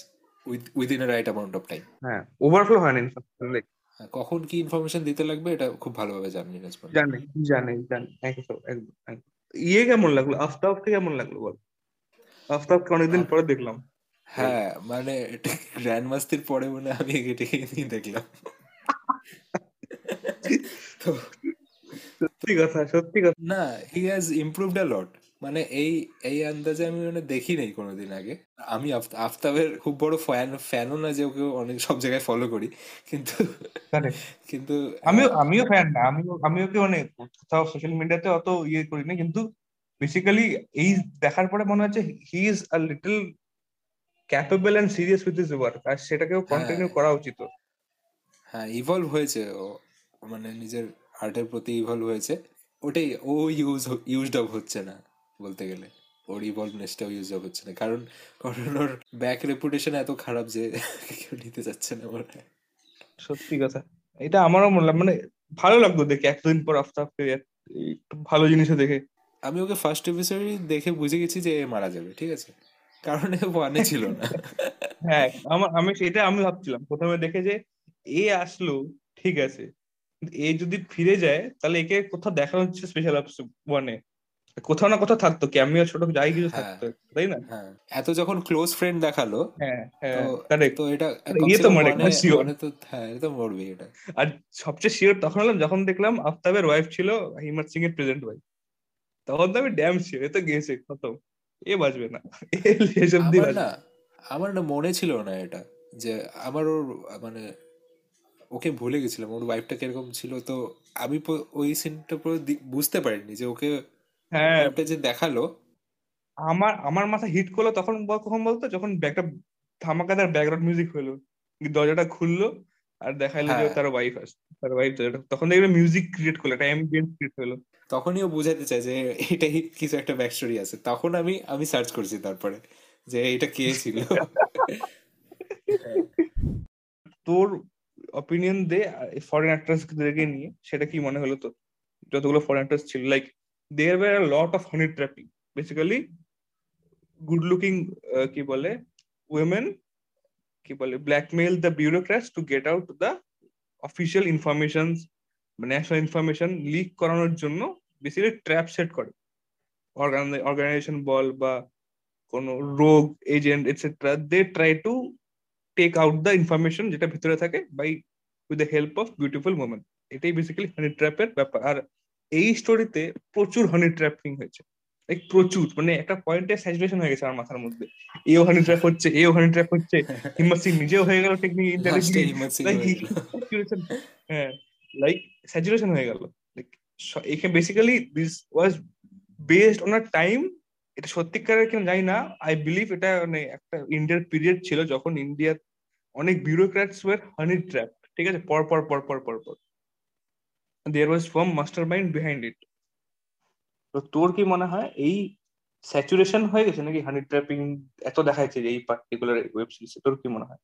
with within a right amount of time হ্যাঁ ওভারফ্লো হয় না ইনফরমেশন কখন কি ইনফরমেশন দিতে লাগবে এটা খুব ভালোভাবে জানি নীরাজ পান্ডে। জানে জানে জানে একদম একদম একদম। ইয়ে কেমন লাগল? আফতাবকে কেমন লাগল বল? আফতাবকে অনেকদিন পরে দেখলাম। হ্যাঁ মানে গ্র্যান্ড মাস্তির পরে মনে আমি এটাকে নিয়ে দেখলাম। সত্যি কথা সত্যি কথা। না he has improved a lot মানে এই এই আন্দাজে আমি মানে দেখি নাই কোনোদিন আগে। আমি আফতাবের খুব বড় ফ্যান ফ্যানও না যে ওকে অনেক সব জায়গায় ফলো করি। কিন্তু কিন্তু আমিও আমিও ফ্যান না আমিও আমি ওকে মানে কোথাও সোশ্যাল মিডিয়াতে অত ইয়ে করি না কিন্তু বেসিক্যালি এই দেখার পরে মনে হচ্ছে he is a little capable and serious with his work আর সেটাকেও কন্টিনিউ হ্যাঁ। করা উচিত। হ্যাঁ ইভলভ হয়েছে ও মানে নিজের আর্টের প্রতি ইভলভ হয়েছে। ওটাই ও ইউজ ইউজড আপ হচ্ছে না। বলতে গেলে। ওর ইভলভনেসটাও ইউজ আপ হচ্ছে না। কারণ কারণ ওর ব্যাক রেপুটেশন এত খারাপ যে কেউ নিতে চাচ্ছে না ওর সত্যি কথা। এটা আমারও মনে মানে ভালো লাগল দেখে এতদিন পর আফতাবকে এক- একটু ভালো জিনিসও দেখে। আমি ওকে ফার্স্ট এপিসোডই দেখে বুঝে গেছি যে এ মারা যাবে ঠিক আছে? কারণ এ ওয়ানে ছিল না। হ্যাঁ আমার আমি সেটা আমি ভাবছিলাম। প্রথমে দেখে যে এ আসলো ঠিক আছে। এ যদি ফিরে যায় তাহলে একে কোথাও দেখানো হচ্ছে স্পেশাল অপস ওয়ানে কোথাও না কোথাও থাকতো ক্যামিও ছোট যাই কিছু হ্যাঁ। থাকতো তাই না? হ্যাঁ এত যখন ক্লোজ ফ্রেন্ড দেখাল হ্যাঁ তো এটা মানে ইয়ে তো মরে. তো হ্যাঁ এটা তো মরবে এটা। আর সবচেয়ে শিওর তখন হলাম যখন দেখলাম আফতাবের ওয়াইফ ছিল হিমাত সিং এর প্রেজেন্ট ওয়াইফ তখন তো আমি ড্যাম শিওর এ তো গেছে খতম। এ বাঁচবে না এ না আমার না মনে ছিল না এটা যে আমার ওর মানে ওকে ভুলে গেছিলাম ওর ওয়াইফটা কীরকম ছিল তো আমি ওই সিনটা পুরো বুঝতে পারিনি যে ওকে হ্যাঁ। যে দেখাল। আমার আমার মাথা হিট করল তখন কখন বলতো? যখন একটা ধামাকাদার ব্যাকগ্রাউন্ড মিউজিক হলো। দরজাটা খুললো আর দেখাইলো যে হ্যাঁ। তার ওয়াইফ আছে তার ওয়াইফ তখন দেখবে মিউজিক ক্রিয়েট করল একটা অ্যাম্বিয়েন্ট ক্রিয়েট হলো। তখনই ও বুঝাতে চায় যে এটাই কিছু একটা ব্যাক স্টোরি আছে। তখন আমি আমি সার্চ করছি তারপরে যে এটা কে ছিল? তোর অপিনিয়ন দে ফরেন অ্যাক্টরস দেখে নিয়ে। সেটা কি মনে হলো তো যতগুলো ফরেন অ্যাক্টরস ছিল like there were lot of honey trapping basically good looking কি বলে উইমেন কি বলে blackmail the bureaucrats to get out the official information national information leak করানোর জন্য বেসিক্যালি ট্র্যাপ সেট করে। অর্গানাইজেশন বল বা কোনো rogue agent etcetera they try to take out the information যেটা ভিতরে থাকে by with the help of beautiful moment এটাই বেসিক্যালি হানি ট্র্যাপের ব্যাপার। আর এই স্টোরিতে প্রচুর হানি ট্র্যাপিং হয়েছে। লাইক প্রচুর মানে একটা পয়েন্টে স্যাচুরেশন হয়ে গেছে আমার মাথার মধ্যে। এ হানি ট্র্যাপ হচ্ছে এ হানি ট্র্যাপ হচ্ছে। হিম্মত সিং নিজেও হয়ে গেল টেকনিক। স্যাচুরেশন হ্যাঁ লাইক স্যাচুরেশন হয়ে গেল। লাইক এখানে basically this was based on a time এটা সত্যিকারের কিনা জানি না। আই বিলিভ এটা মানে একটা ইন্ডিয়ার পিরিয়ড ছিল যখন ইন্ডিয়া অনেক বিউরোক্র্যাটস ওয়ার হানি ট্র্যাপ ঠিক আছে? পর পর পর পর পর পর। There was firm mastermind behind it তো তোর কি মনে হয় এই স্যাচুরেশন হয়ে গেছে নাকি হানি ট্র্যাপিং এত দেখাচ্ছে যে এই পার্টিকুলার ওয়েব সিরিজে তোর কি মনে হয়?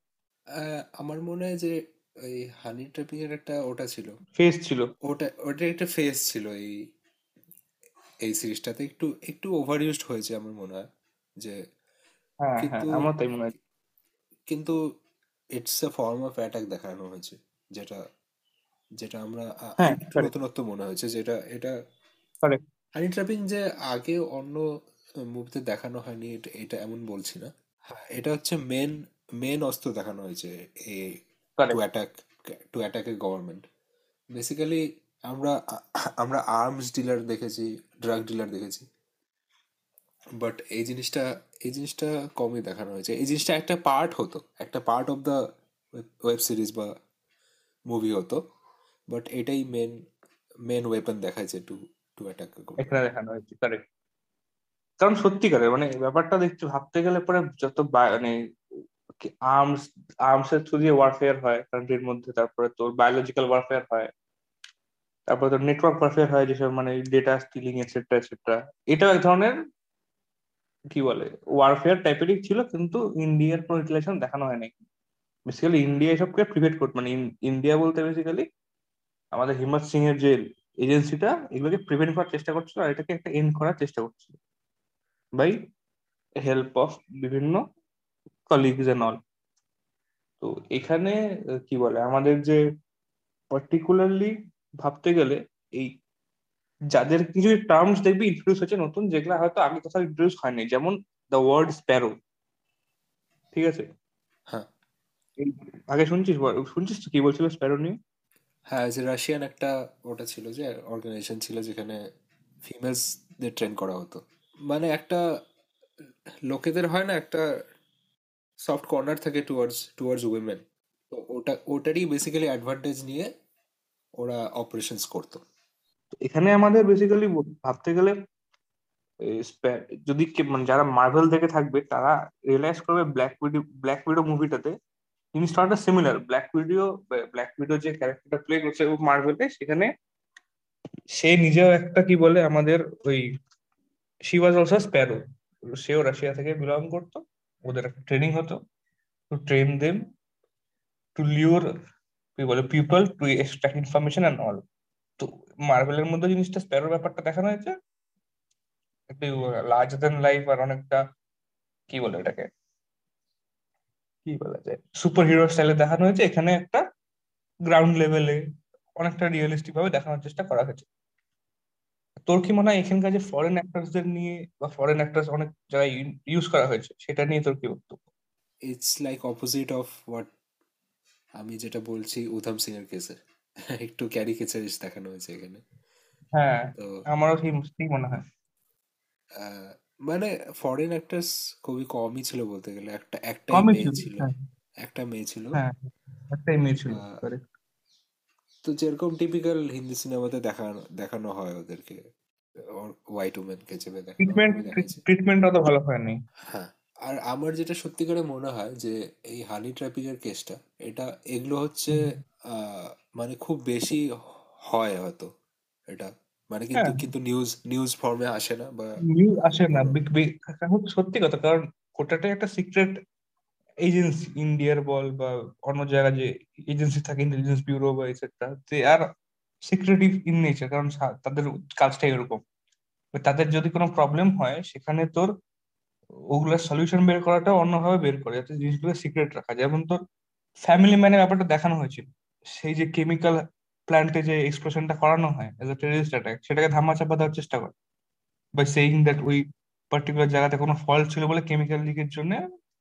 আহ, আমার মনে হয় যে ওই হানি ট্র্যাপিং এর একটা ওটা ছিল। ফেস ছিল। ওটা ওটা একটা ফেস ছিল এই এই সিরিজটাতে। একটু একটু ওভার ইউজড হয়েছে আমার মনে হয় যে হ্যাঁ হ্যাঁ কিন্তু আমার তাই মনে হয়। কিন্তু it's a form of attack দেখানো হয়েছে যেটা যেটা আমরা আ- হ্যাঁ, একটু correct. নতুনত্ব মনে হয়েছে যেটা এটা Correct. হানি ট্র্যাপিং যে আগে অন্য মুভিতে দেখানো হয়নি এটা এটা এমন বলছি না হ্যাঁ এটা হচ্ছে মেন মেন অস্ত্র দেখানো হয়েছে a to Correct. Attack to attack a government basically আমরা আমরা আর্মস ডিলার দেখেছি ড্রাগ ডিলার দেখেছি বাট এই জিনিসটা এই জিনিসটা কমই দেখানো হয়েছে এই জিনিসটা একটা পার্ট হতো একটা part of the web series বা মুভি হতো বাট এটাই মেন মেন ওয়েপন দেখাচ্ছে টু টু অ্যাটাক এখানে দেখানো হয়েছে কারেক্ট কারণ সত্যিকারের মানে ব্যাপারটা দেখতে ভাবতে গেলে পরে যত মানে আর্মস আর্মস এর থ্রু দিয়ে ওয়ারফেয়ার হয় কান্ট্রির মধ্যে তারপরে তোর বায়োলজিক্যাল ওয়ারফেয়ার হয়, তারপরে তোর নেটওয়ার্ক ওয়ারফেয়ার হয়, যেসব মানে ডেটা স্টিলিং এটসেট্রা এটসেট্রা এটাও এক ধরনের, কি বলে ওয়ারফেয়ার টাইপেরই ছিল, কিন্তু ইন্ডিয়ার কোনো রিলেশন দেখানো হয়নি। বেসিক্যালি ইন্ডিয়া এসবকে প্রিভেন্ট করতে মানে ইন্ডিয়া বলতে বেসিক্যালি আমাদের হিম্মত সিং এর যে এজেন্সিটা এগুলোকে প্রিভেন্ট করার চেষ্টা করছিল আর এটাকে একটা এন্ড করার চেষ্টা করছিল বাই হেল্প অফ বিভিন্ন কলিগস এন্ড অল তো এখানে কি বলে আমাদের যে পার্টিকুলারলি ভাবতে গেলে এই যাদের কিছু টার্মস দেখবি ইন্ট্রোডিউস হচ্ছে নতুন যেগুলো হয়তো আগে কোথাও ইন্ট্রোডিউস হয়নি যেমন দ্য ওয়ার্ড স্প্যারো ঠিক আছে? হ্যাঁ। আগে শুনছিস শুনছিস তো কি বলছিল স্প্যারো নিয়ে? হ্যাঁ যে রাশিয়ান একটা ওটা ছিল যে অর্গানাইজেশন ছিল যেখানে ফিমেলসদের ট্রেন করা হতো। মানে একটা লোকেদের হয় না, একটা সফট কর্নার থাকে টুয়ার্ডস টুয়ার্ডস উইমেন তো ওটা, ওটারই বেসিক্যালি অ্যাডভান্টেজ নিয়ে ওরা অপারেশনস করতো। এখানে আমাদের বেসিক্যালি ভাবতে গেলে যদি মানে যারা মার্ভেল দেখে থাকবে, তারা রিয়েলাইজ করবে ব্ল্যাক উইডো ব্ল্যাক উইডো মুভিটাতে জিনিসটা একটা similar black widow black widow যে ক্যারেক্টারটা প্লে করছে মার্ভেলে সেখানে সে নিজেও একটা কি বলে আমাদের ওই শি ওয়াজ অলসো স্প্যারো সেও রাশিয়া থেকে বিলং করতো, ওদের একটা ট্রেনিং হতো to train them to lure কি বলে people to extract information and all তো মার্ভেলের মধ্যে জিনিসটা স্প্যারোর ব্যাপারটা দেখানো হয়েছে, একটু লার্জার দেন লাইফ আর অনেকটা কি বলে এটাকে কি বলা যায়? সুপার হিরো স্টাইলে দেখানো হয়েছে। এখানে একটা গ্রাউন্ড লেভেলে অনেকটা রিয়েলিস্টিক ভাবে দেখানোর চেষ্টা করা হয়েছে। তোর কি মনে হয় এখানকার যে ফরেন অ্যাক্টরসদের নিয়ে বা ফরেন অ্যাক্টরস অনেক জায়গায় ইউজ করা হয়েছে সেটা নিয়ে তোর কি বক্তব্য? It's like opposite of what আমি যেটা বলছি উধাম সিং এর কেসে একটু ক্যারিকেচারিস দেখানো হয়েছে এখানে। হ্যাঁ তো আমারও সেই মনে হয়। মানে ফরেন অ্যাক্টার্স খুবই কমই ছিল বলতে গেলে। একটা একটাই কমই মেয়ে ছিল হ্যাঁ। একটা মেয়ে ছিল। হ্যাঁ একটাই মেয়ে ছিল তো যেরকম টিপিক্যাল হিন্দি সিনেমাতে দেখানো দেখানো হয় ওদেরকে হোয়াইট উমেনকে চেপে ট্রিটমেন্ট ট্রিটমেন্ট অত ভালো হয়নি। হ্যাঁ আর আমার যেটা সত্যি করে মনে হয় যে এই হানি ট্র্যাপিং এর কেসটা এটা এগুলো হচ্ছে আহ, মানে খুব বেশি হয় হয়তো এটা। মানে কিন্তু হ্যাঁ। কিন্তু নিউজ নিউজ ফর্মে আসে না বা নিউজ আসে না। বিগ- সত্যি কথা কারণ ওটাটাই একটা সিক্রেট এজেন্সি ইন্ডিয়ার বল বা অন্য জায়গায় যে এজেন্সি থাকে ইন্টেলিজেন্স ব্যুরো বা etcetera they are secretive in nature কারণ সা- তাদের কাজটাই এরকম এবার তাদের যদি কোনো প্রবলেম হয় সেখানে তোর ওগুলোর সলিউশন বের করাটা অন্যভাবে বের করে যাতে জিনিসগুলো সিক্রেট রাখা যায়। যেমন তোর ফ্যামিলি ম্যানের ব্যাপারটা দেখানো হয়েছিল। সেই যে কেমিক্যাল প্ল্যান্টে যে এক্সপ্লোশনটা করানো হয় এজ এ টেরিস্ট অ্যাটাক সেটাকে ধামাচাপা দেওয়ার চেষ্টা করে বাই সেইং দ্যাট ওই পার্টিকুলার জায়গাতে কোনো ফল্ট ছিল বলে কেমিক্যাল লিকের জন্য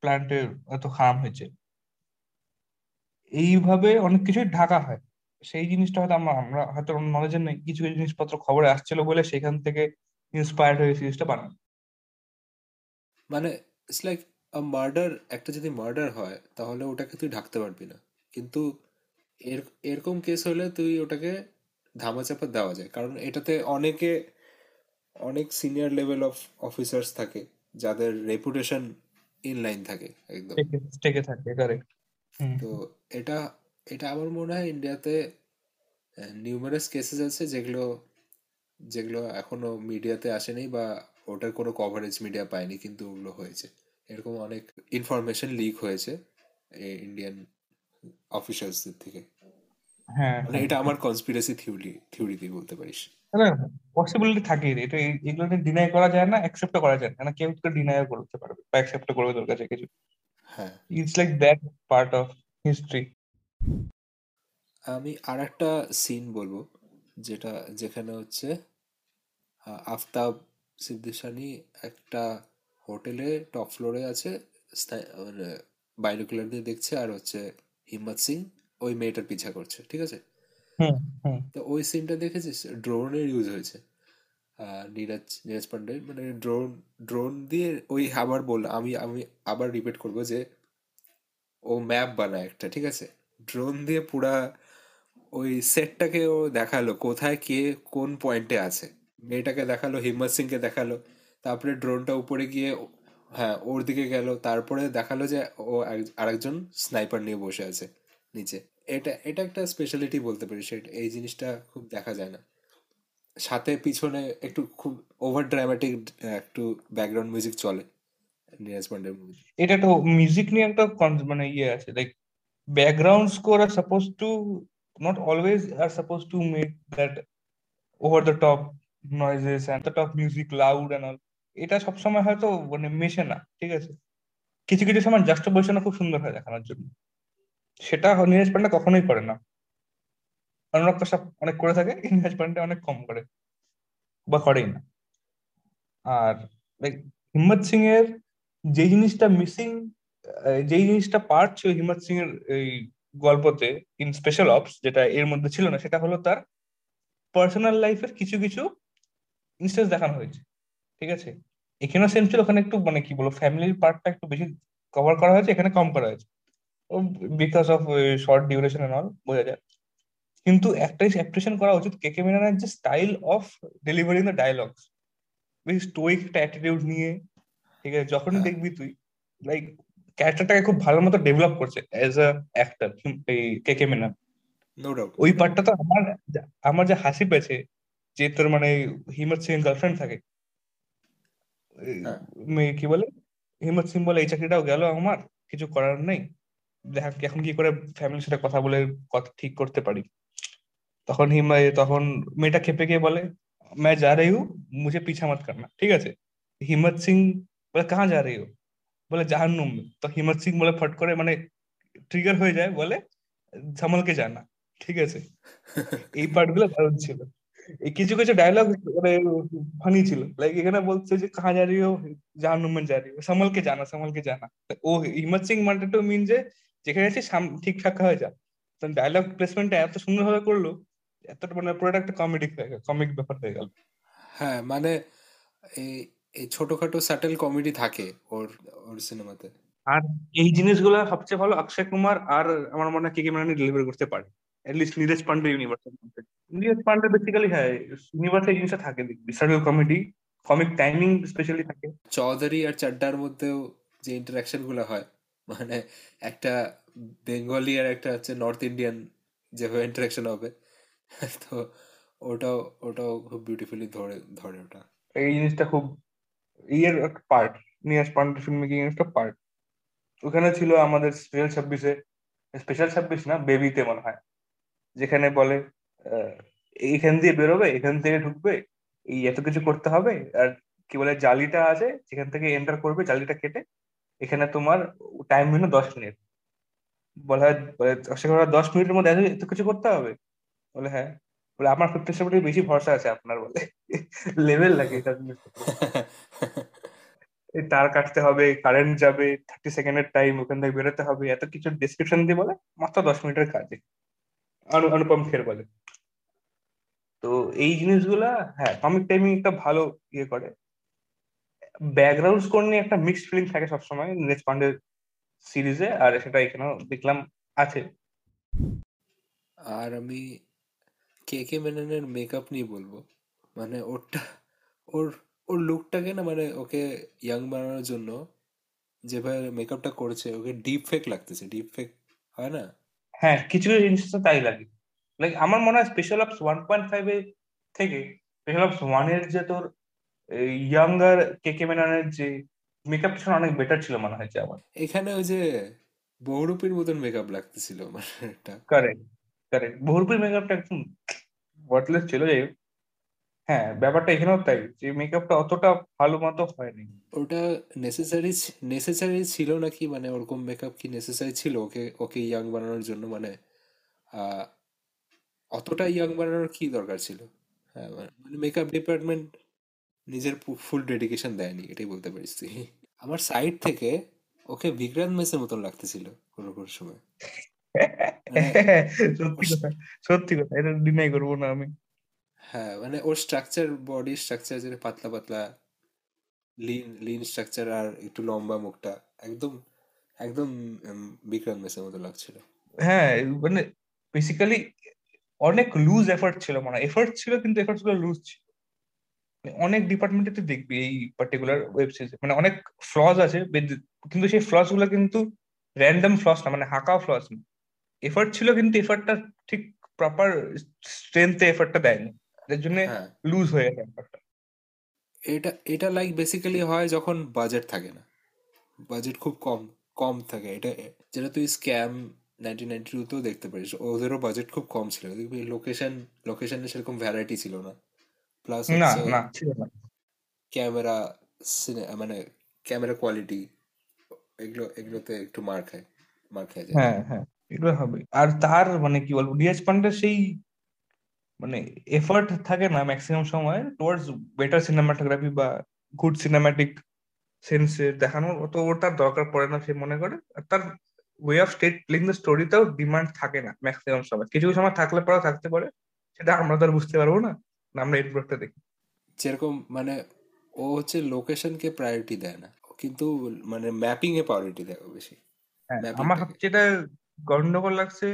প্ল্যান্টে এত হার্ম হয়েছে। এইভাবে অনেক কিছুই ঢাকা হয়। সেই জিনিসটা হয়তো আমরা আমরা হয়তো নলেজের নেই। কিছু কিছু জিনিসপত্র খবরে আসছিল বলে সেখান থেকে ইন্সপায়ার্ড হয়ে সিরিজটা বানানো। মানে ইটস লাইক মার্ডার একটা যদি মার্ডার হয়, তাহলে ওটাকে তুই ঢাকতে পারবি না। কিন্তু এরকম কেস হলে তুই ওটাকে ধামাচাপা দেওয়া যায়। কারণ এটাতে অনেকে অনেক সিনিয়র লেভেল অফ অফিসার্স থাকে যাদের রেপুটেশন ইন লাইন থাকে একদম। স্টেকে থাকে কারেক্ট তো এটা এটা আমার মনে হয় ইন্ডিয়াতে নিউমারাস কেসেস আছে যেগুলো যেগুলো এখনও মিডিয়াতে আসেনি বা ওটার কোনো কভারেজ মিডিয়া পায়নি কিন্তু ওগুলো হয়েছে। এরকম অনেক ইনফরমেশন লিক হয়েছে ইন্ডিয়ান অফিসার্সদের থেকে। হ্যাঁ মানে হ্যাঁ। এটা আমার কনস্পিরেসি থিওরি থিওরি দিয়ে বলতে পারিস। পসিবিলিটি থাকে এটা এই- এগুলো ডিনাই করা যায় না অ্যাকসেপ্ট করা যায় না। কেউ তো ডিনাই করতে পারবে বা অ্যাকসেপ্ট করবে তোর কাছে কিছু। হ্যাঁ। It's like that part of history আমি আর একটা সিন বলব যেটা যেখানে হচ্ছে আফতাব সিদ্দিসানি একটা হোটেলে টপ ফ্লোরে আছে মানে বাইনোকুলার দিয়ে দেখছে আর হচ্ছে হিম্মত সিং। ওই মেয়েটার পিছা করছে ঠিক আছে? তো ওই সিনটা দেখেছিস? ড্রোনের ইউজ হয়েছে। নীরাজ নীরাজ পান্ডে মানে ড্রোন ড্রোন দিয়ে ওই আবার বল আমি আমি আবার রিপিট করব যে ও ম্যাপ বানায় একটা ঠিক আছে? ড্রোন দিয়ে পুরা ওই সেটটাকে ও দেখাল কোথায় কে কোন পয়েন্টে আছে। মেয়েটাকে দেখাল হিম্মত সিংকে দেখাল তারপরে ড্রোনটা উপরে গিয়ে হ্যাঁ ওর দিকে গেল তারপরে দেখাল যে ও আরেকজন স্নাইপার নিয়ে বসে আছে নিচে। এটা এটা একটা স্পেশালিটি বলতে পারি সেটা এই জিনিসটা খুব দেখা যায় না। সাথে পিছনে একটু খুব ওভার ড্রামাটিক একটু ব্যাকগ্রাউন্ড মিউজিক চলে, নীরাজ পান্ডের মুভি এটা তো মিউজিক নিয়ে একটা মানে ইয়ে আছে like background score are suppose to not always are suppose to make that over the top noises and the top music loud and all এটা সবসময় হয়তো মানে মেশে না, ঠিক আছে? কিছু কিছু সময় জাস্ট বসানো খুব সুন্দর হয় দেখানোর জন্য। সেটা নীরজ পান্ডে কখনোই করে না। অনুরাগ কাশ্যপ অনেক করে থাকে নীরজ পান্ডে অনেক কম করে বা করেই না। আর হিম্মত সিং এর যে জিনিসটা মিসিং যেই জিনিসটা পার্ট ছিল হিম্মত সিং এর এই গল্পতে ইন স্পেশাল অপস যেটা এর মধ্যে ছিল না, সেটা হলো তার পার্সোনাল লাইফের কিছু কিছু ইনস্টেন্স দেখানো হয়েছে। ঠিক আছে? এখানেও সেম ছিল, ওখানে একটু মানে কি বলব ফ্যামিলির পার্টটা একটু বেশি কভার করা হয়েছে, এখানে কম করা হয়েছে। Because of short duration and all বোঝা যায়। কিন্তু একটাই অ্যাপ্রিসিয়েশন করা উচিত কে কে মেননের যে style of delivering the dialogues বেশ স্টোইক একটা অ্যাটিটিউড নিয়ে ঠিক আছে যখনই হ্যাঁ। দেখবি তুই লাইক ক্যারেক্টারটাকে খুব ভালো মতো ডেভেলপ করছে as a actor K K Menon ওই পার্টটা তো আমার আমার যে হাসি পেয়েছে যে তোর মানে হিমত সিং গার্লফ্রেন্ড থাকে হ্যাঁ। কি বলে? হিমত সিং বলে এই চাকরিটাও গেল আমার কিছু করার নেই। দেখা এখন কি করে ফ্যামিলির সাথে কথা বলে কথা ঠিক করতে পারি। তখন হিম তখন মেয়েটা খেপে গিয়ে বলে मैं যা রে মুঝে পিছা মত করনা। ঠিক আছে? হিমত সিং বলে, কাহা যা রে বলে, জাহান্নুম তো হিমত সিং বলে, ফট করে মানে ট্রিগার হয়ে যায়, বলে ঝামলকে জানা। ঠিক আছে? এই পার্টগুলো দারুণ ছিল। কিছু কিছু ডায়লগ মানে ফানি ছিল। লাইক এখানে বলছে যে, কাহা যা রে হো? জাহান্নুম যা রে হো। সামলকে জানা সামলকে জানা। ও হিমত সিং মানে টু মিন যে যেখানে আছে ঠিকঠাক হয়ে যা তো ডায়লগ প্লেসমেন্টটা এত সুন্দর ভাবে করল এতটা মানে পুরোটা একটা কমেডি হয়ে গেল কমিক ব্যাপার হয়ে গেল। হ্যাঁ মানে এই এই ছোটখাটো স্যাটেল কমেডি থাকে ওর ওর সিনেমাতে আর এই জিনিসগুলো সবচেয়ে ভালো অক্ষয় কুমার আর আমার মনে হয় কে কে মেনন ডেলিভারি করতে পারে। Least Neeraj Pandey universal Neeraj Pandey basically হ্যাঁ ইউনিভার্সে এই জিনিসটা থাকে দেখবি circle comedy comic timing specially থাকে। চৌধুরী আর চাড্ডার মধ্যেও যে ইন্টারাকশনগুলো হয় মানে একটা বেঙ্গলি আর একটা হচ্ছে নর্থ ইন্ডিয়ান যেভাবে ইন্টারাকশন হবে, তো ওটাও ওটাও খুব বিউটিফুলি ধরে ধরে ওটা। এই জিনিসটা খুব, ইয়ের একটা part Neeraj Pandey film making একটা পার্ট ওখানে ছিল আমাদের স্পেশাল ছাব্বিশে স্পেশাল ছাব্বিশ না, বেবিতে মনে হয়, যেখানে বলে এইখান দিয়ে বেরোবে, এখান থেকে ঢুকবে, এই এত কিছু করতে হবে, আর কি বলে, জালিটা আছে, যেখান থেকে এন্টার করবে, জালিটা কেটে এখানে তোমার টাইম হলো দশ মিনিট বলা হয় দশ মিনিটের মধ্যে এত কিছু করতে হবে? বলে হ্যাঁ। বলে আমার ফিফটি সেভেন্টি বেশি ভরসা আছে আপনার বলে। লেভেল লাগে তার কাটতে হবে কারেন্ট যাবে থার্টি সেকেন্ডের টাইম ওখান থেকে বেরোতে হবে এত কিছু ডিসক্রিপশন দিয়ে বলে মাত্র দশ মিনিটের কাজে। অনু অনুপম খের বলে। তো এই জিনিসগুলা হ্যাঁ কমিক টাইমিং একটা ভালো ইয়ে করে। ব্যাকগ্রাউন্ড স্কোর নিয়ে একটা মিক্সড ফিলিং থাকে সবসময় নীরজ পান্ডের সিরিজে আর সেটা এখানেও দেখলাম আছে। আর আমি কে কে মেননের মেকআপ নিয়ে বলব? মানে ওরটা ওর ওর লুকটাকে না মানে ওকে ইয়াং বানানোর জন্য যেভাবে মেকআপটা করেছে ওকে ডিপ ফেক লাগতেছে। ডিপ ফেক হয় না? হ্যাঁ কিছু কিছু জিনিস তো তাই লাগে। লাইক আমার মনে হয় special ops one point five এর থেকে স্পেশাল অপস ওয়ানের যে তোর ইয়াঙ্গার কে কে মেননের যে মেকআপ ছিল অনেক বেটার ছিল মনে হয়েছে আমার। এখানে ওই যে বহুরূপীর মতন মেকআপ লাগতেছিল মানে এটা কারেক্ট কারেক্ট বহুরূপীর মেকআপটা একদম ওয়ার্ডলেস ছিল যাই হ্যাঁ ব্যাপারটা এখানেও তাই যে মেকআপটা অতটা ভালো মতো হয়নি। ওটা নেসেসারি নেসেসারি ছিল নাকি? মানে ওরকম মেকআপ কি নেসেসারি ছিল ওকে ওকে ইয়াং বানানোর জন্য? মানে আহ, অতটা ইয়াং বানানোর কি দরকার ছিল? হ্যাঁ মানে মেকআপ ডিপার্টমেন্ট নিজের ফুল ডেডিকেশন দেয়নি এটাই বলতে পারিস তুই আমার সাইড থেকে ওকে বিক্রান্ত মেসের মতন লাগতেছিল কোনো কোনো সময়। সত্যি কথা সত্যি কথা এটা ডিনাই করব না আমি। হ্যাঁ মানে ওর স্ট্রাকচার বডি স্ট্রাকচার যেটা পাতলা পাতলা লিন লিন স্ট্রাকচার আর একটু লম্বা মুখটা একদম একদম বিক্রান্ত মেসের মতো লাগছিল। হ্যাঁ মানে বেসিক্যালি অনেক লুজ এফর্ট ছিল মানে এফর্ট ছিল কিন্তু এফর্টগুলো লুজ ছিল। অনেক ডিপার্টমেন্টে তুই দেখবি এই পার্টিকুলার ওয়েব সিরিজে মানে অনেক ফ্লজ আছে কিন্তু সেই ফ্লজগুলো কিন্তু র্যান্ডম ফ্লস না মানে হাঁকা ফ্লস না। এফার্ট ছিল কিন্তু এফর্টটা ঠিক প্রপার স্ট্রেংথে এফর্টটা দেয়নি। এর জন্য হ্যাঁ। লুজ হয়ে গেছে ব্যাপারটা এটা এটা লাইক বেসিক্যালি হয় যখন বাজেট থাকে না। বাজেট খুব কম কম থাকে। এটা যেটা তুই স্ক্যাম নাইনটিন নাইনটি টুতেও দেখতে পারিস। ওদেরও বাজেট খুব কম ছিল। দেখবি লোকেশন লোকেশনে সেরকম ভ্যারাইটি ছিল না। প্লাস না না ছিল না। ক্যামেরা মানে ক্যামেরা কোয়ালিটি এগুলো এগুলোতে একটু মার খায় মার খায় যায়। হ্যাঁ হ্যাঁ এগুলো হবে। আর তার মানে কি বলব রিয়াজ পান্ডের সেই মানে এফর্ট থাকে না ম্যাক্সিমাম সময় টুয়ার্ডস বেটার সিনেমাটোগ্রাফি বা গুড সিনেমাটিক সেন্সে দেখানোর অত ওর তার দরকার পড়ে না সে মনে করে। আর তার way of state playing the স্টোরিতেও demand থাকে না ম্যাক্সিমাম সময়। কিছু কিছু সময় থাকলে পরে থাকতে পারে সেটা আমরা তো আর বুঝতে পারব না। আমরা এই প্রোডাক্টটা দেখি। যেরকম মানে ও হচ্ছে লোকেশনকে প্রায়োরিটি দেয় না। কিন্তু মানে ম্যাপিং এ প্রায়োরিটি দেয় বেশি। হ্যাঁ আমার যেটা গন্ডগোল লাগছে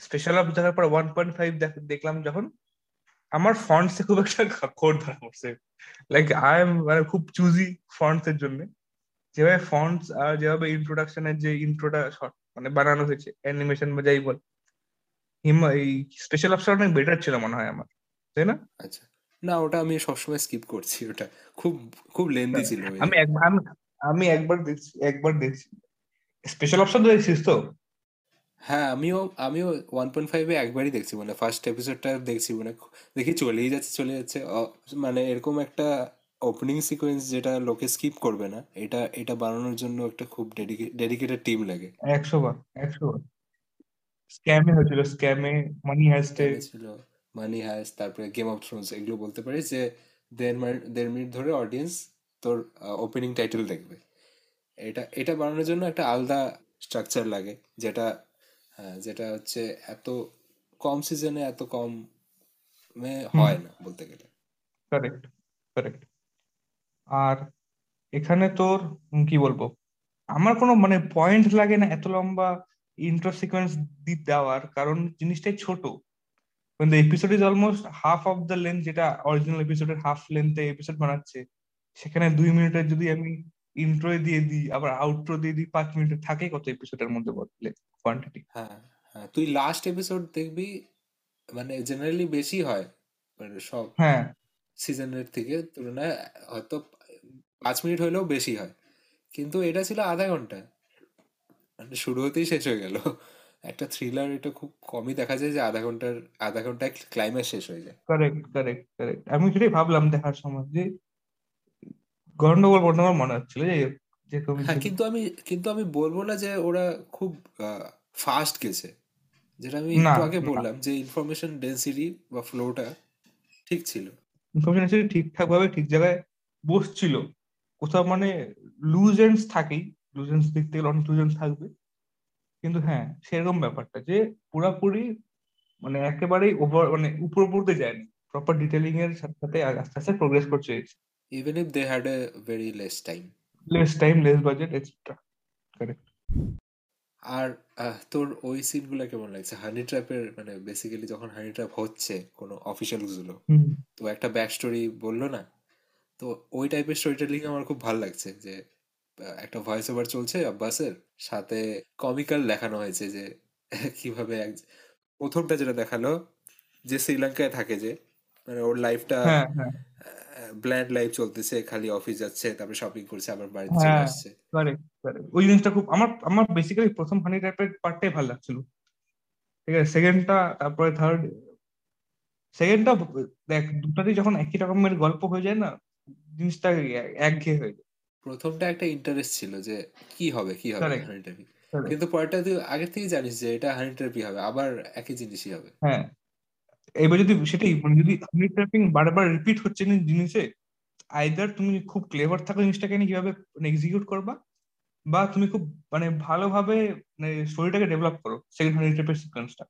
স্পেশাল অফ দেখার পর ওয়ান পয়েন্ট ফাইভ দেখলাম যখন আমার ফন্টসে খুব একটা খোর ধরা পড়ছে। লাইক আই এম মানে খুব চুজি ফন্টস এর জন্য। যেভাবে ফন্টস আর যেভাবে ইন্ট্রোডাকশনের যে ইন্ট্রোটা শর্ট মানে বানানো হয়েছে অ্যানিমেশন বা যাই বল হিম এই স্পেশাল অপশন অনেক বেটার ছিল মনে হয় আমার। তাই না? আচ্ছা। না ওটা আমি সবসময় স্কিপ করছি ওটা খুব খুব লেন্দি ছিল আমি এক- আমি আমি একবার দেখছি একবার দেখছি। স্পেশাল অপশন তো দেখছিস তো? হ্যাঁ আমিও আমিও ওয়ান পয়েন্ট ফাইভে একবারই দেখছি মানে ফার্স্ট এপিসোডটা দেখছি মানে খু- দেখি চলেই যাচ্ছে চলে যাচ্ছে। অ- মানে এরকম একটা ওপেনিং সিকোয়েন্স যেটা লোকে স্কিপ করবে না এটা এটা বানানোর জন্য একটা খুব ডেডিকেটেড টিম লাগে। একশো বার একশো বার। স্ক্যামে হয়েছিল স্ক্যামে মানি হ্যাস্টে ছিল মানি হাইস তারপরে গেম অফ থ্রোনস এগুলো বলতে পারিস যে দেড় মিনিট দেড় মিনিট ধরে অডিয়েন্স তোর ওপেনিং টাইটেল দেখবে। এটা এটা বানানোর জন্য একটা আলাদা স্ট্রাকচার লাগে যেটা হ্যাঁ, যেটা হচ্ছে এত কম সিজনে এত কম হয় না বলতে গেলে। কারেক্ট কারেক্ট আর এখানে তোর কি বলব? আমার কোনো মানে পয়েন্ট লাগে না এত লম্বা ইন্ট্রো সিকোয়েন্স দেওয়ার কারণ জিনিসটাই ছোট। When the episode is almost half of the length যেটা অরিজিনাল এপিসোডের হাফ লেন্থে এপিসোড বানাচ্ছে সেখানে দুই মিনিটের যদি আমি ইন্ট্রো দিয়ে দিই আবার আউট্রো দিয়ে দিই পাঁচ মিনিটের থাকে কত এপিসোডের মধ্যে বদলে কোয়ান্টিটি হ্যাঁ হ্যাঁ। তুই লাস্ট এপিসোড দেখবি মানে জেনারেলি বেশি হয় মানে সব হ্যাঁ। সিজনের থেকে তুলনায় হয়তো পাঁচ মিনিট হলেও বেশি হয়। কিন্তু এটা ছিল আধা ঘণ্টা মানে শুরু হতেই শেষ হয়ে গেল। একটা থ্রিলার এটা খুব কমই দেখা যায় যে আধা ঘণ্টার আধা ঘন্টায় ক্লাইম্যাক্স শেষ হয়ে যায়। কারেক্ট কারেক্ট কারেক্ট আমি সেটাই ভাবলাম দেখার সময় যে গন্ডগোল গন্ডগোল মনে হচ্ছিল যে যে তুমি হ্যাঁ কিন্তু আমি কিন্তু আমি বলব না যে ওরা খুব ফাস্ট গেছে। যেটা আমি একটু আগে বললাম যে ইনফরমেশন ডেন্সিটি বা ফ্লোটা ঠিক ছিল। ইনফরমেশন ঠিকঠাক ভাবে ঠিক জায়গায় বসছিল। কোথাও মানে লুজ এন্ডস থাকেই। লুজ এন্ডস দেখতে গেলে অনেক লুজ এন্ডস থাকবে। কিন্তু হ্যাঁ সেরকম ব্যাপারটা যে পুরাপুরি মানে একেবারেই ওভার মানে উপর উপরতে যায়নি। প্রপার ডিটেলিং এর সাথে সাথে আস্তে আস্তে প্রোগ্রেস করছে। Even if they had a very less time less time less budget extra correct আর তোর ওই সিনগুলো কেমন লাগছে? হানি ট্র্যাপের মানে বেসিক্যালি যখন হানি ট্র্যাপ হচ্ছে কোনো অফিসিয়ালগুলো তো একটা ব্যাক স্টোরি বলল না? তো ওই টাইপের স্টোরি টেলিং আমার খুব ভালো লাগছে যে একটা ভয়েস ওভার চলছে আব্বাসের সাথে কমিক্যাল দেখানো হয়েছে যে কীভাবে এক প্রথমটা যেটা দেখাল যে শ্রীলঙ্কায় থাকে যে মানে ওর লাইফটা ব্ল্যান্ড লাইফ চলতেছে খালি অফিস যাচ্ছে তারপরে শপিং করছে আবার বাড়িতে চলে হ্যাঁ। আসছে। ওই জিনিসটা খুব আমার আমার বেসিক্যালি প্রথম হানি ট্র্যাপের পার্টটাই ভালো লাগছিল। ঠিক আছে সেকেন্ডটা তারপরে থার্ড সেকেন্ডটা দেখ দুটাতেই যখন একই রকমের গল্প হয়ে যায় না জিনিসটা এক- একঘেয়ে হয়ে যায়। প্রথমটা একটা ইন্টারেস্ট ছিল যে কি হবে কি হবে. Honey trapping. কিন্তু পরেরটা তুই আগে থেকেই জানিস যে এটা হানি ট্র্যাপই হবে আবার একই জিনিসই হবে। হ্যাঁ। এবার যদি সেটাই মানে যদি হানি ট্র্যাপিং বারবার রিপিট হচ্ছে না জিনিসে আইদার তুমি খুব ক্লেভার থাকো জিনিসটাকে নিয়ে কীভাবে এক্সিকিউট করবা বা তুমি খুব মানে ভালোভাবে মানে স্টোরিটাকে ডেভেলপ করো সেকেন্ড হানি ট্র্যাপের সিকোয়েন্সটা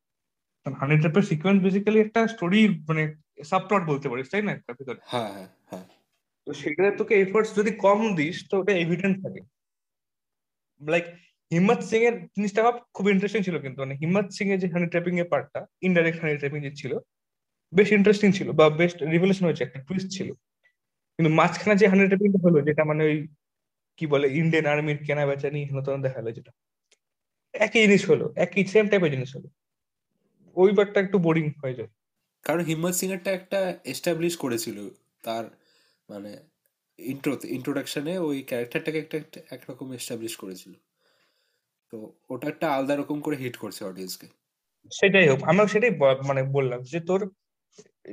হানি ট্র্যাপের সিকোয়েন্স বেসিক্যালি একটা স্টোরি মানে সাবপ্লট বলতে পারিস তাই না? একটা ভিতরে। হ্যাঁ হ্যাঁ হ্যাঁ। তো সেটাতে তোকে এফোর্টস যদি কম দিস, তো ওটা এভিডেন্ট থাকে। লাইক হিম্মত সিং এর জিনিসটা খুব ইন্টারেস্টিং ছিল কিন্তু। মানে হিম্মত সিং এর যে হানি ট্র্যাপিং এর পার্টটা ইনডাইরেক্ট হানি ট্র্যাপিং যে ছিল, বেশ ইন্টারেস্টিং ছিল বা বেশ রিভলিউশন হয়েছে, একটা টুইস্ট ছিল। কিন্তু মাঝখানে যে হানি ট্র্যাপিংটা হলো, যেটা মানে ওই কি বলে ইন্ডিয়ান আর্মির কেনা বেচা নিয়ে হেন দেখাল যেটা, একই জিনিস হলো, একই সেম টাইপের জিনিস হলো। ওই পার্টটা একটু বোরিং হয়ে যায়। কারণ হিম্মত সিংয়েরটা একটা এস্টাবলিশ করেছিল, তার মানে ইন্ট্রোতে ইন্ট্রোডাকশনে ওই ক্যারেক্টারটাকে একটা একরকম এস্টাবলিশ করেছিল। তো ওটা একটা আলাদা রকম করে হিট করছে অডিয়েন্সকে সেটাই হোক আমরা সেটাই মানে বললাম যে তোর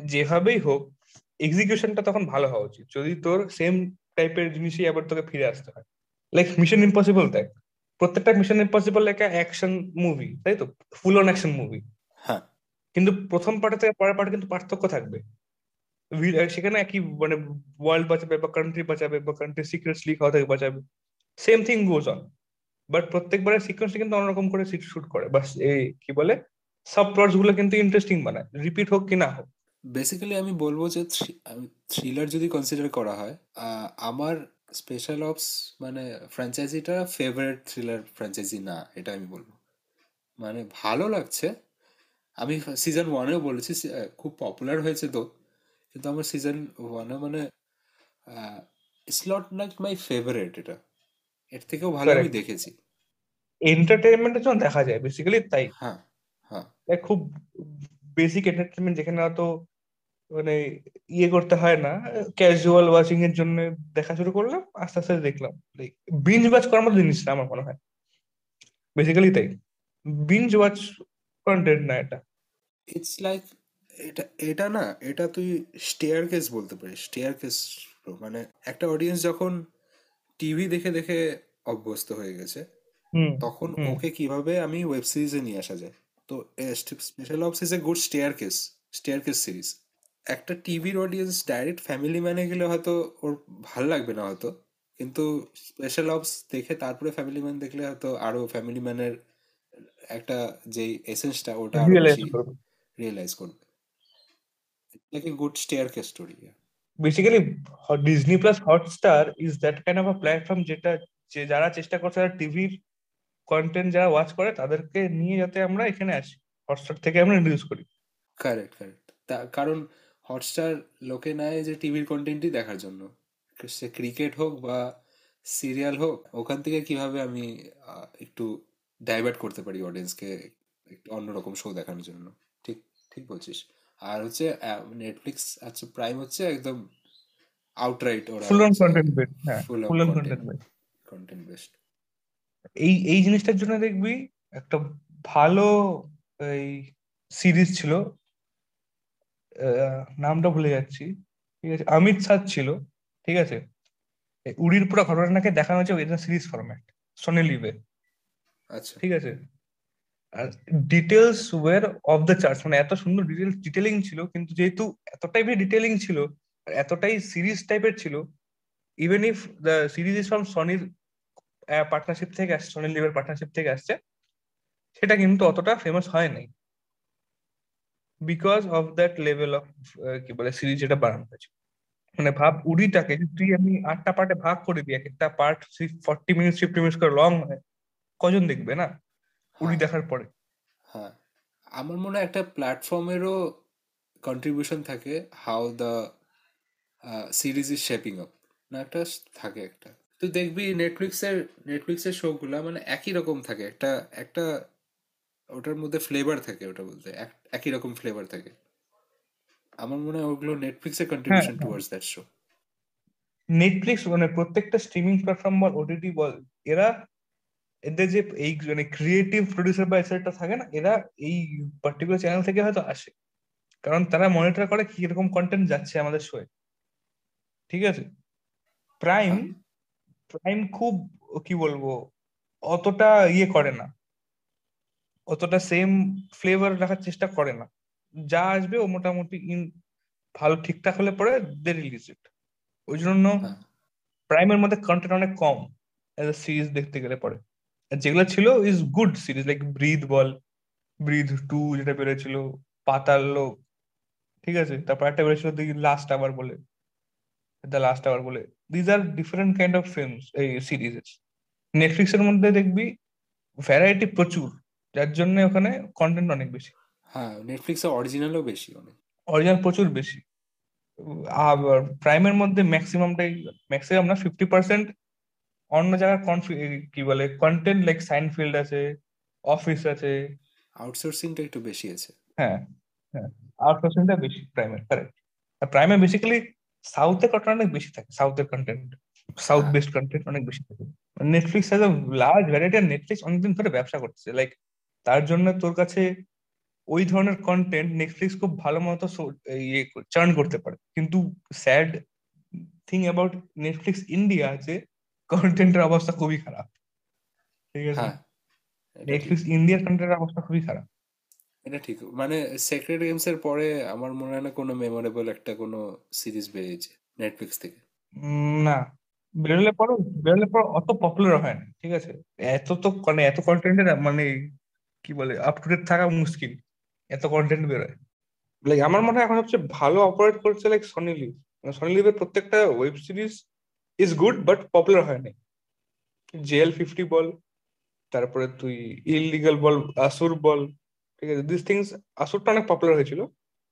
যেভাবেই হোক এক্সিকিউশনটা তখন ভালো হওয়া উচিত। যদি তোর সেম টাইপের জিনিসই আবার তোকে ফিরে আসতে হয়। লাইক মিশন ইম্পসিবল দেখ প্রত্যেকটা মিশন ইম্পসিবল একটা অ্যাকশন মুভি তাই তো? ফুল অন অ্যাকশন মুভি হ্যাঁ। কিন্তু প্রথম পার্টে থেকে পরের পার্টে কিন্তু পার্থক্য থাকবে। সেখানে একই মানে ওয়ার্ল্ড বাঁচাবে বা কান্ট্রি বাঁচাবে বা কান্ট্রি সিক্রেটস লিক হওয়া থেকে বাঁচাবে। Same thing goes on but প্রত্যেকবারের সিকোয়েন্সটা কিন্তু অন্যরকম করে শুট করে। এই কি বলে? সাব প্লটসগুলো কিন্তু ইন্টারেস্টিং বানায়। রিপিট হোক কি না হোক। বেসিক্যালি আমি বলব যে থ্রিলার যদি কনসিডার করা হয় আমার স্পেশাল অপস মানে ফ্র্যাঞ্চাইজিটা ফেভারিট থ্রিলার ফ্র্যাঞ্চাইজি না, এটা আমি বলব। মানে ভালো লাগছে। আমি সিজন ওয়ানেও বলেছি খুব পপুলার হয়েছে তো। কিন্তু আমার সিজন ওয়ানে মানে it's not like my favourite এটা। এর থেকেও ভালো আমি দেখেছি। এন্টারটেইনমেন্টের জন্য দেখা যায় বেসিক্যালি তাই। হ্যাঁ হ্যাঁ। খুব বেসিক এন্টারটেইনমেন্ট যেখানে হয়তো মানে ইয়ে করতে হয় না। ক্যাজুয়াল ওয়াচিং এর জন্য দেখা শুরু করলাম আস্তে আস্তে দেখলাম। বিঞ্জ ওয়াচ করার মতো জিনিস না আমার মনে হয়। বেসিক্যালি তাই। বিঞ্জ ওয়াচ কন্টেন্ট না এটা। ইটস লাইক এটা এটা না এটা তুই স্টেয়ার কেস বলতে পারিস স্টেয়ার কেস মানে একটা অডিয়েন্স যখন টিভি দেখে দেখে অভ্যস্ত হয়ে গেছে তখন ওকে কীভাবে আমি ওয়েব সিরিজে নিয়ে আসা যায়? তো special ops is a good staircase staircase series একটা টিভির অডিয়েন্স ডাইরেক্ট ফ্যামিলি ম্যানে গেলে হয়তো ওর ভালো লাগবে না হয়তো কিন্তু স্পেশাল অপস দেখে তারপরে ফ্যামিলি ম্যান দেখলে হয়তো আরও ফ্যামিলি ম্যানের একটা যে এসেন্সটা ওটা রিয়েলাইজ করবে। Like a good staircase story basically Disney plus Hotstar is that kind of a platform যেটা যে যারা চেষ্টা করছে তারা টিভির কন্টেন্ট যারা ওয়াচ করে তাদেরকে নিয়ে যাতে আমরা এখানে আসি। হটস্টার থেকে আমরা ইন্ট্রোডিউস করি। কারেক্ট কারেক্ট কারণ হটস্টার লোকে নেয় যে টিভির কন্টেন্টই দেখার জন্য। সে ক্রিকেট হোক বা সিরিয়াল হোক ওখান থেকে কীভাবে আমি একটু ডাইভার্ট করতে পারি অডিয়েন্সকে একটু অন্যরকম শো দেখানোর জন্য। ঠিক ঠিক বলছিস। আর হচ্ছে নেটফ্লিক্স আচ্ছা প্রাইম হচ্ছে একদম আউটরাইট ওরা ফুল অন কন্টেন্ট বেস্ট হ্যাঁ full on content based content based এই এই জিনিসটার জন্য দেখবি একটা ভালো এই সিরিজ ছিল নামটা ভুলে যাচ্ছি ঠিক আছে অমিত সাদ ছিল ঠিক আছে উড়ির পুরো ঘটনাকে দেখানো হচ্ছে সিরিজ ফরম্যাট সোনি লিভে আচ্ছা। ঠিক আছে details were off the charts মানে এত সুন্দর ডিটেলস ডিটেলিং ছিল, কিন্তু যেহেতু এতটাই বেশি ডিটেলিং ছিল এতটাই সিরিজ টাইপের ছিল even if the series is from সনির partnership থেকে আসছে সোনি লিভের পার্টনারশিপ থেকে আসছে, সেটা কিন্তু অতটা ফেমাস হয় নাই। Because of that level of কি বলে সিরিজ যেটা বানানো হয়েছে। মানে ভাব উড়িটাকে তুই আমি আটটা পার্টে ভাগ করে দিই, এক একটা part forty minutes fifty minutes করে লং হয়, কজন দেখবে না? উড়ি দেখার পরে। হ্যাঁ। আমার মনে হয় একটা প্ল্যাটফর্মেরও কন্ট্রিবিউশন থাকে how the series is shaping up না একটা থাকে একটা। তুই দেখবি নেটফ্লিক্সের নেটফ্লিক্সের শোগুলা মানে একই রকম থাকে। একটা একটা ওটার মধ্যে ফ্লেভার থাকে ওটা বলতে। একই রকম ফ্লেভার থাকে। আমার মনে হয় ওগুলো নেটফ্লিক্সের contribution towards that show Netflix মানে প্রত্যেকটা স্ট্রিমিং প্ল্যাটফর্ম বল ওটিটি বল এরা এদের যে এই মানে ক্রিয়েটিভ প্রডিউসার বা এসেটটা থাকে না এরা এই পার্টিকুলার চ্যানেল থেকে হয়তো আসে। কারণ তারা মনিটর করে কি রকম কন্টেন্ট যাচ্ছে আমাদের শোয়ে ঠিক আছে? প্রাইম প্রাইম খুব কি বলব অতটা ইয়ে করে না। অতটা সেম ফ্লেভার রাখার চেষ্টা করে না। যা আসবে ও মোটামুটি ইন ভালো ঠিকঠাক হলে পরে দে রিলিজ ইট ওই জন্য প্রাইমের মধ্যে কন্টেন্ট অনেক কম এজ এ সিরিজ দেখতে গেলে পরে। যেগুলো ছিল is good series like breathe ball breathe two যেটা বেরোছিল পাতাল লোক ঠিক আছে? তারপর একটা বেরোছিল লাস্ট আওয়ার বলে দ্য লাস্ট আওয়ার বলে। These are different kind of films এই সিরিজ নেটফ্লিক্স এর মধ্যে দেখবি ভ্যারাইটি প্রচুর যার জন্য ওখানে কন্টেন্ট অনেক বেশি। হ্যাঁ নেটফ্লিক্সে অরিজিনালও বেশি অনেক। অরিজিনাল প্রচুর বেশি। আর প্রাইমের মধ্যে ম্যাক্সিমামটাই ম্যাক্সিমাম না ফিফটি পার্সেন্ট অন্য জায়গার কি বলে কন্টেন্ট লাইক সাইনফিল্ড আছে অফিস আছে। আউটসোর্সিংটা একটু বেশি আছে। হ্যাঁ হ্যাঁ। আউটসোর্সিংটা বেশি প্রাইমের কারেক্ট আর প্রাইমে বেসিক্যালি সাউথের কন্টেন্ট অনেক বেশি থাকে সাউথের কন্টেন্ট সাউথ বেস্ট কন্টেন্ট অনেক বেশি থাকে। Netflix has a large variety R Netflix অনেকদিন ধরে ব্যবসা করতেছে। লাইক তার জন্য তোর কাছে ওই ধরনের কন্টেন্ট নেটফ্লিক্স খুব ভালো মতো ইয়ে চার্ন করতে পারে। কিন্তু sad thing about Netflix India আছে কন্টেন্টের অবস্থা খুবই খারাপ। ঠিক আছে? নেটফ্লিক্স ইন্ডিয়ার কন্টেন্টের অবস্থা খুবই খারাপ। এটা ঠিক। মানে সেক্রেট গেমস এর পরে আমার মনে হয় না কোনো মেমোরেবল একটা কোনো সিরিজ বেরিয়েছে নেটফ্লিক্স থেকে। না। বেরোলে পরও বেরোলে পর অত পপুলার হয় না ঠিক আছে? এত তো মানে এত কন্টেন্টের মানে কি বলে আপ টু ডেট থাকা মুশকিল। এত কন্টেন্ট বেরোয়। লাইক আমার মনে হয় এখন সবচেয়ে ভালো অপারেট করছে লাইক সনি লিভ সনি লিভের প্রত্যেকটা web series is good but popular হয়নি। জেএল ফিফটি বল তারপরে তুই ইলিগাল বল আসুর বল ঠিক আছে দিস থিংস আসুরটা অনেক পপুলার হয়েছিল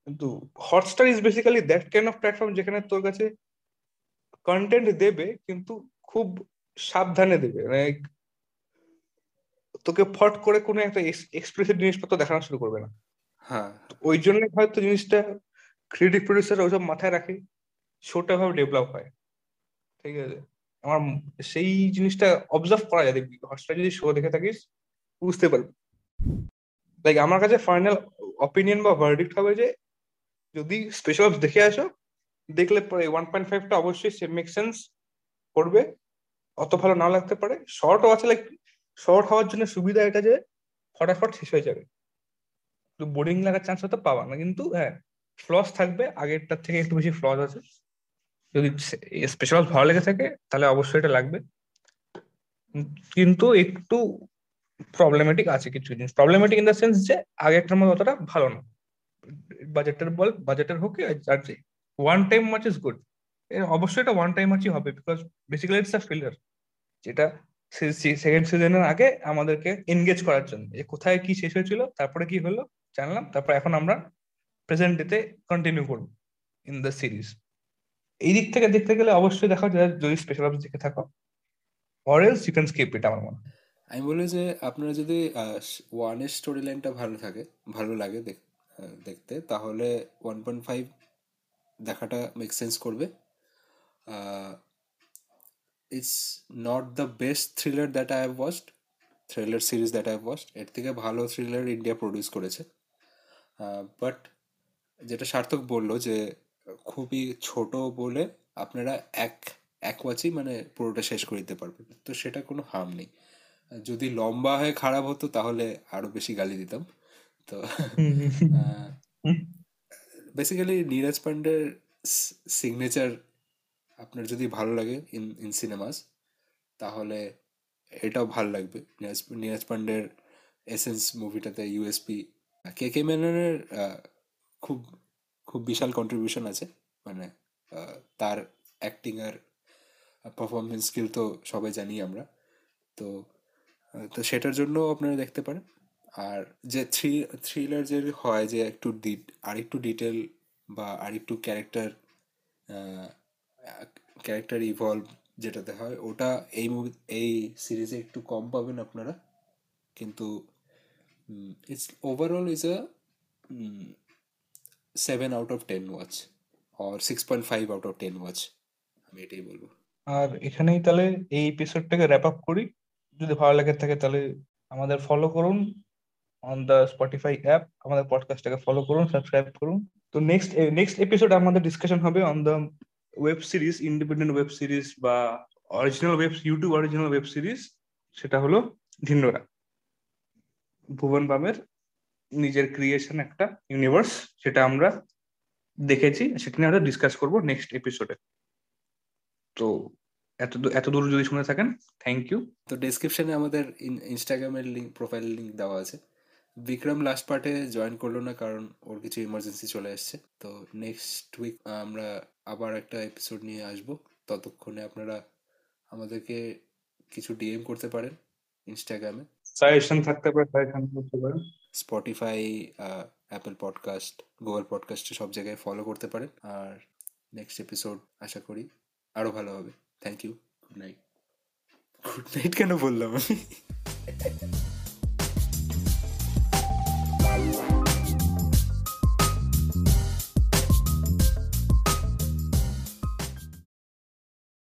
কিন্তু Hotstar is basically that kind of platform যেখানে তোর কাছে কন্টেন্ট দেবে কিন্তু খুব সাবধানে দেবে। লাইক তোকে ফট করে কোনো একটা এক্সপ্রেসিভ জিনিসপত্র দেখানো শুরু করবে না। হ্যাঁ। ওই জন্য হয়তো জিনিসটা ক্রিয়েটিভ প্রডিউসার ওইসব মাথায় রাখে শোটা ভাবে ডেভেলপ হয়। ঠিক আছে? আমার সেই জিনিসটা অবজার্ভ করা যায়। দেখবি হটস্টার যদি শো দেখে থাকিস, বুঝতে পারবি। লাইক আমার কাছে ফাইনাল অপিনিয়ন বা ভার্ডিক্ট হবে যে, যদি স্পেশাল অপস দেখে আসো, দেখলে পরে ওয়ান পয়েন্ট ফাইভটা অবশ্যই সেম মেক সেন্স করবে। অত ভালো না লাগতে পারে। শর্টও আছে লাইক শর্ট হওয়ার জন্য সুবিধা এটা যে, ফটাফট শেষ হয়ে যাবে। বোরিং লাগার চান্স হয়তো পাবা না। কিন্তু হ্যাঁ ফ্লস থাকবে। আগেরটার থেকে একটু বেশি ফ্লস আছে। যদি স্পেশাল ভালো লেগে থাকে, তাহলে অবশ্যই এটা লাগবে। কিন্তু একটু প্রবলেমেটিক আছে কিছু জিনিস। প্রবলেমেটিক ইন দ্য সেন্স যে আগেরটার মতো অতটা ভালো না। বাজেটের বল বাজেটের হোক আর যে one time match is good অবশ্যই এটা ওয়ান টাইম ম্যাচই হবে because basically it's a filler যেটা সেকেন্ড সিজনের আগে আমাদেরকে এনগেজ করার জন্য। যে কোথায় কি শেষ হয়েছিল, তারপরে কি হলো, জানলাম। তারপর এখন আমরা প্রেজেন্ট ডেতে কন্টিনিউ করব ইন দ্য সিরিজ এই দিক থেকে দেখতে গেলে অবশ্যই দেখো যদি স্পেশাল অপস দেখে থাকো or else you can skip it আমার মনে আমি বলি যে, আপনারা যদি ওয়ানের স্টোরি লাইনটা ভালো থাকে, ভালো লাগে দেখ- দেখতে, তাহলে ওয়ান পয়েন্ট ফাইভ দেখাটা মেক সেন্স করবে। It's not the best thriller that I have watched thriller series that I have watched এর থেকে ভালো থ্রিলার ইন্ডিয়া প্রডিউস করেছে। বাট যেটা সার্থক বলল যে খুবই ছোট বলে আপনারা এক এক ওয়াচই মানে পুরোটা শেষ করে দিতে পারবেন। তো সেটা কোনো হার্ম নেই। যদি লম্বা হয়ে খারাপ হতো তাহলে আরও বেশি গালি দিতাম। তো বেসিক্যালি নীরাজ পান্ডের সিগনেচার আপনার যদি ভালো লাগে ইন ইন সিনেমাস তাহলে এটাও ভালো লাগবে। নীরাজ নীরজ পান্ডের এসেন্স মুভিটাতে ইউএসপি কে কে মেননের খুব খুব বিশাল কন্ট্রিবিউশন আছে। মানে তার অ্যাক্টিং আর পারফরমেন্স স্কিল তো সবাই জানি আমরা। তো তো সেটার জন্য আপনারা দেখতে পারেন। আর যে থ্রি থ্রিলার যে হয় যে একটু আর একটু ডিটেল বা আর একটু ক্যারেক্টার ক্যারেক্টার ইভলভ যেটাতে হয়, ওটা এই মুভি এই সিরিজে একটু কম পাবেন আপনারা। কিন্তু it's overall is a seven out of ten watch or six point five out of ten watch আমি এটাই বলব। আর এখানেই তাহলে এই এপিসোডটাকে র্যাপ আপ করি। যদি ভালো লাগে থাকে তাহলে আমাদের ফলো করুন অন দ্য স্পটিফাই অ্যাপ আমাদের পডকাস্টটাকে ফলো করুন সাবস্ক্রাইব করুন। তো নেক্সট নেক্সট এপিসোড আমাদের ডিসকাশন হবে on the web series independent web series বা original web YouTube original web series সেটা হলো ধিন্ডরা ভুবন বামের নিজের ক্রিয়েশন একটা ইউনিভার্স সেটা আমরা দেখেছি সেটা নিয়ে আমরা ডিসকাস করব নেক্সট এপিসোডে তো এত এত দূর যদি শুনে থাকেন থ্যাংক ইউ তো ডেসক্রিপশনে আমাদের ইনস্টাগ্রামের লিঙ্ক প্রোফাইল লিঙ্ক দেওয়া আছে। বিক্রম লাস্ট পার্টে জয়েন করল না কারণ ওর কিছু ইমার্জেন্সি চলে এসছে। তো নেক্সট উইক আমরা আবার একটা এপিসোড নিয়ে আসব। ততক্ষণে আপনারা আমাদেরকে কিছু ডিএম করতে পারেন ইনস্টাগ্রামে সাজেশন থাকতে পারে সাজেশন করতে পারেন। স্পটিফাই অ্যাপেল পডকাস্ট গুগল পডকাস্টে সব জায়গায় ফলো করতে পারেন। আর নেক্সট এপিসোড আশা করি আরও ভালো হবে। Thank you good night good night কেন বললাম আমি?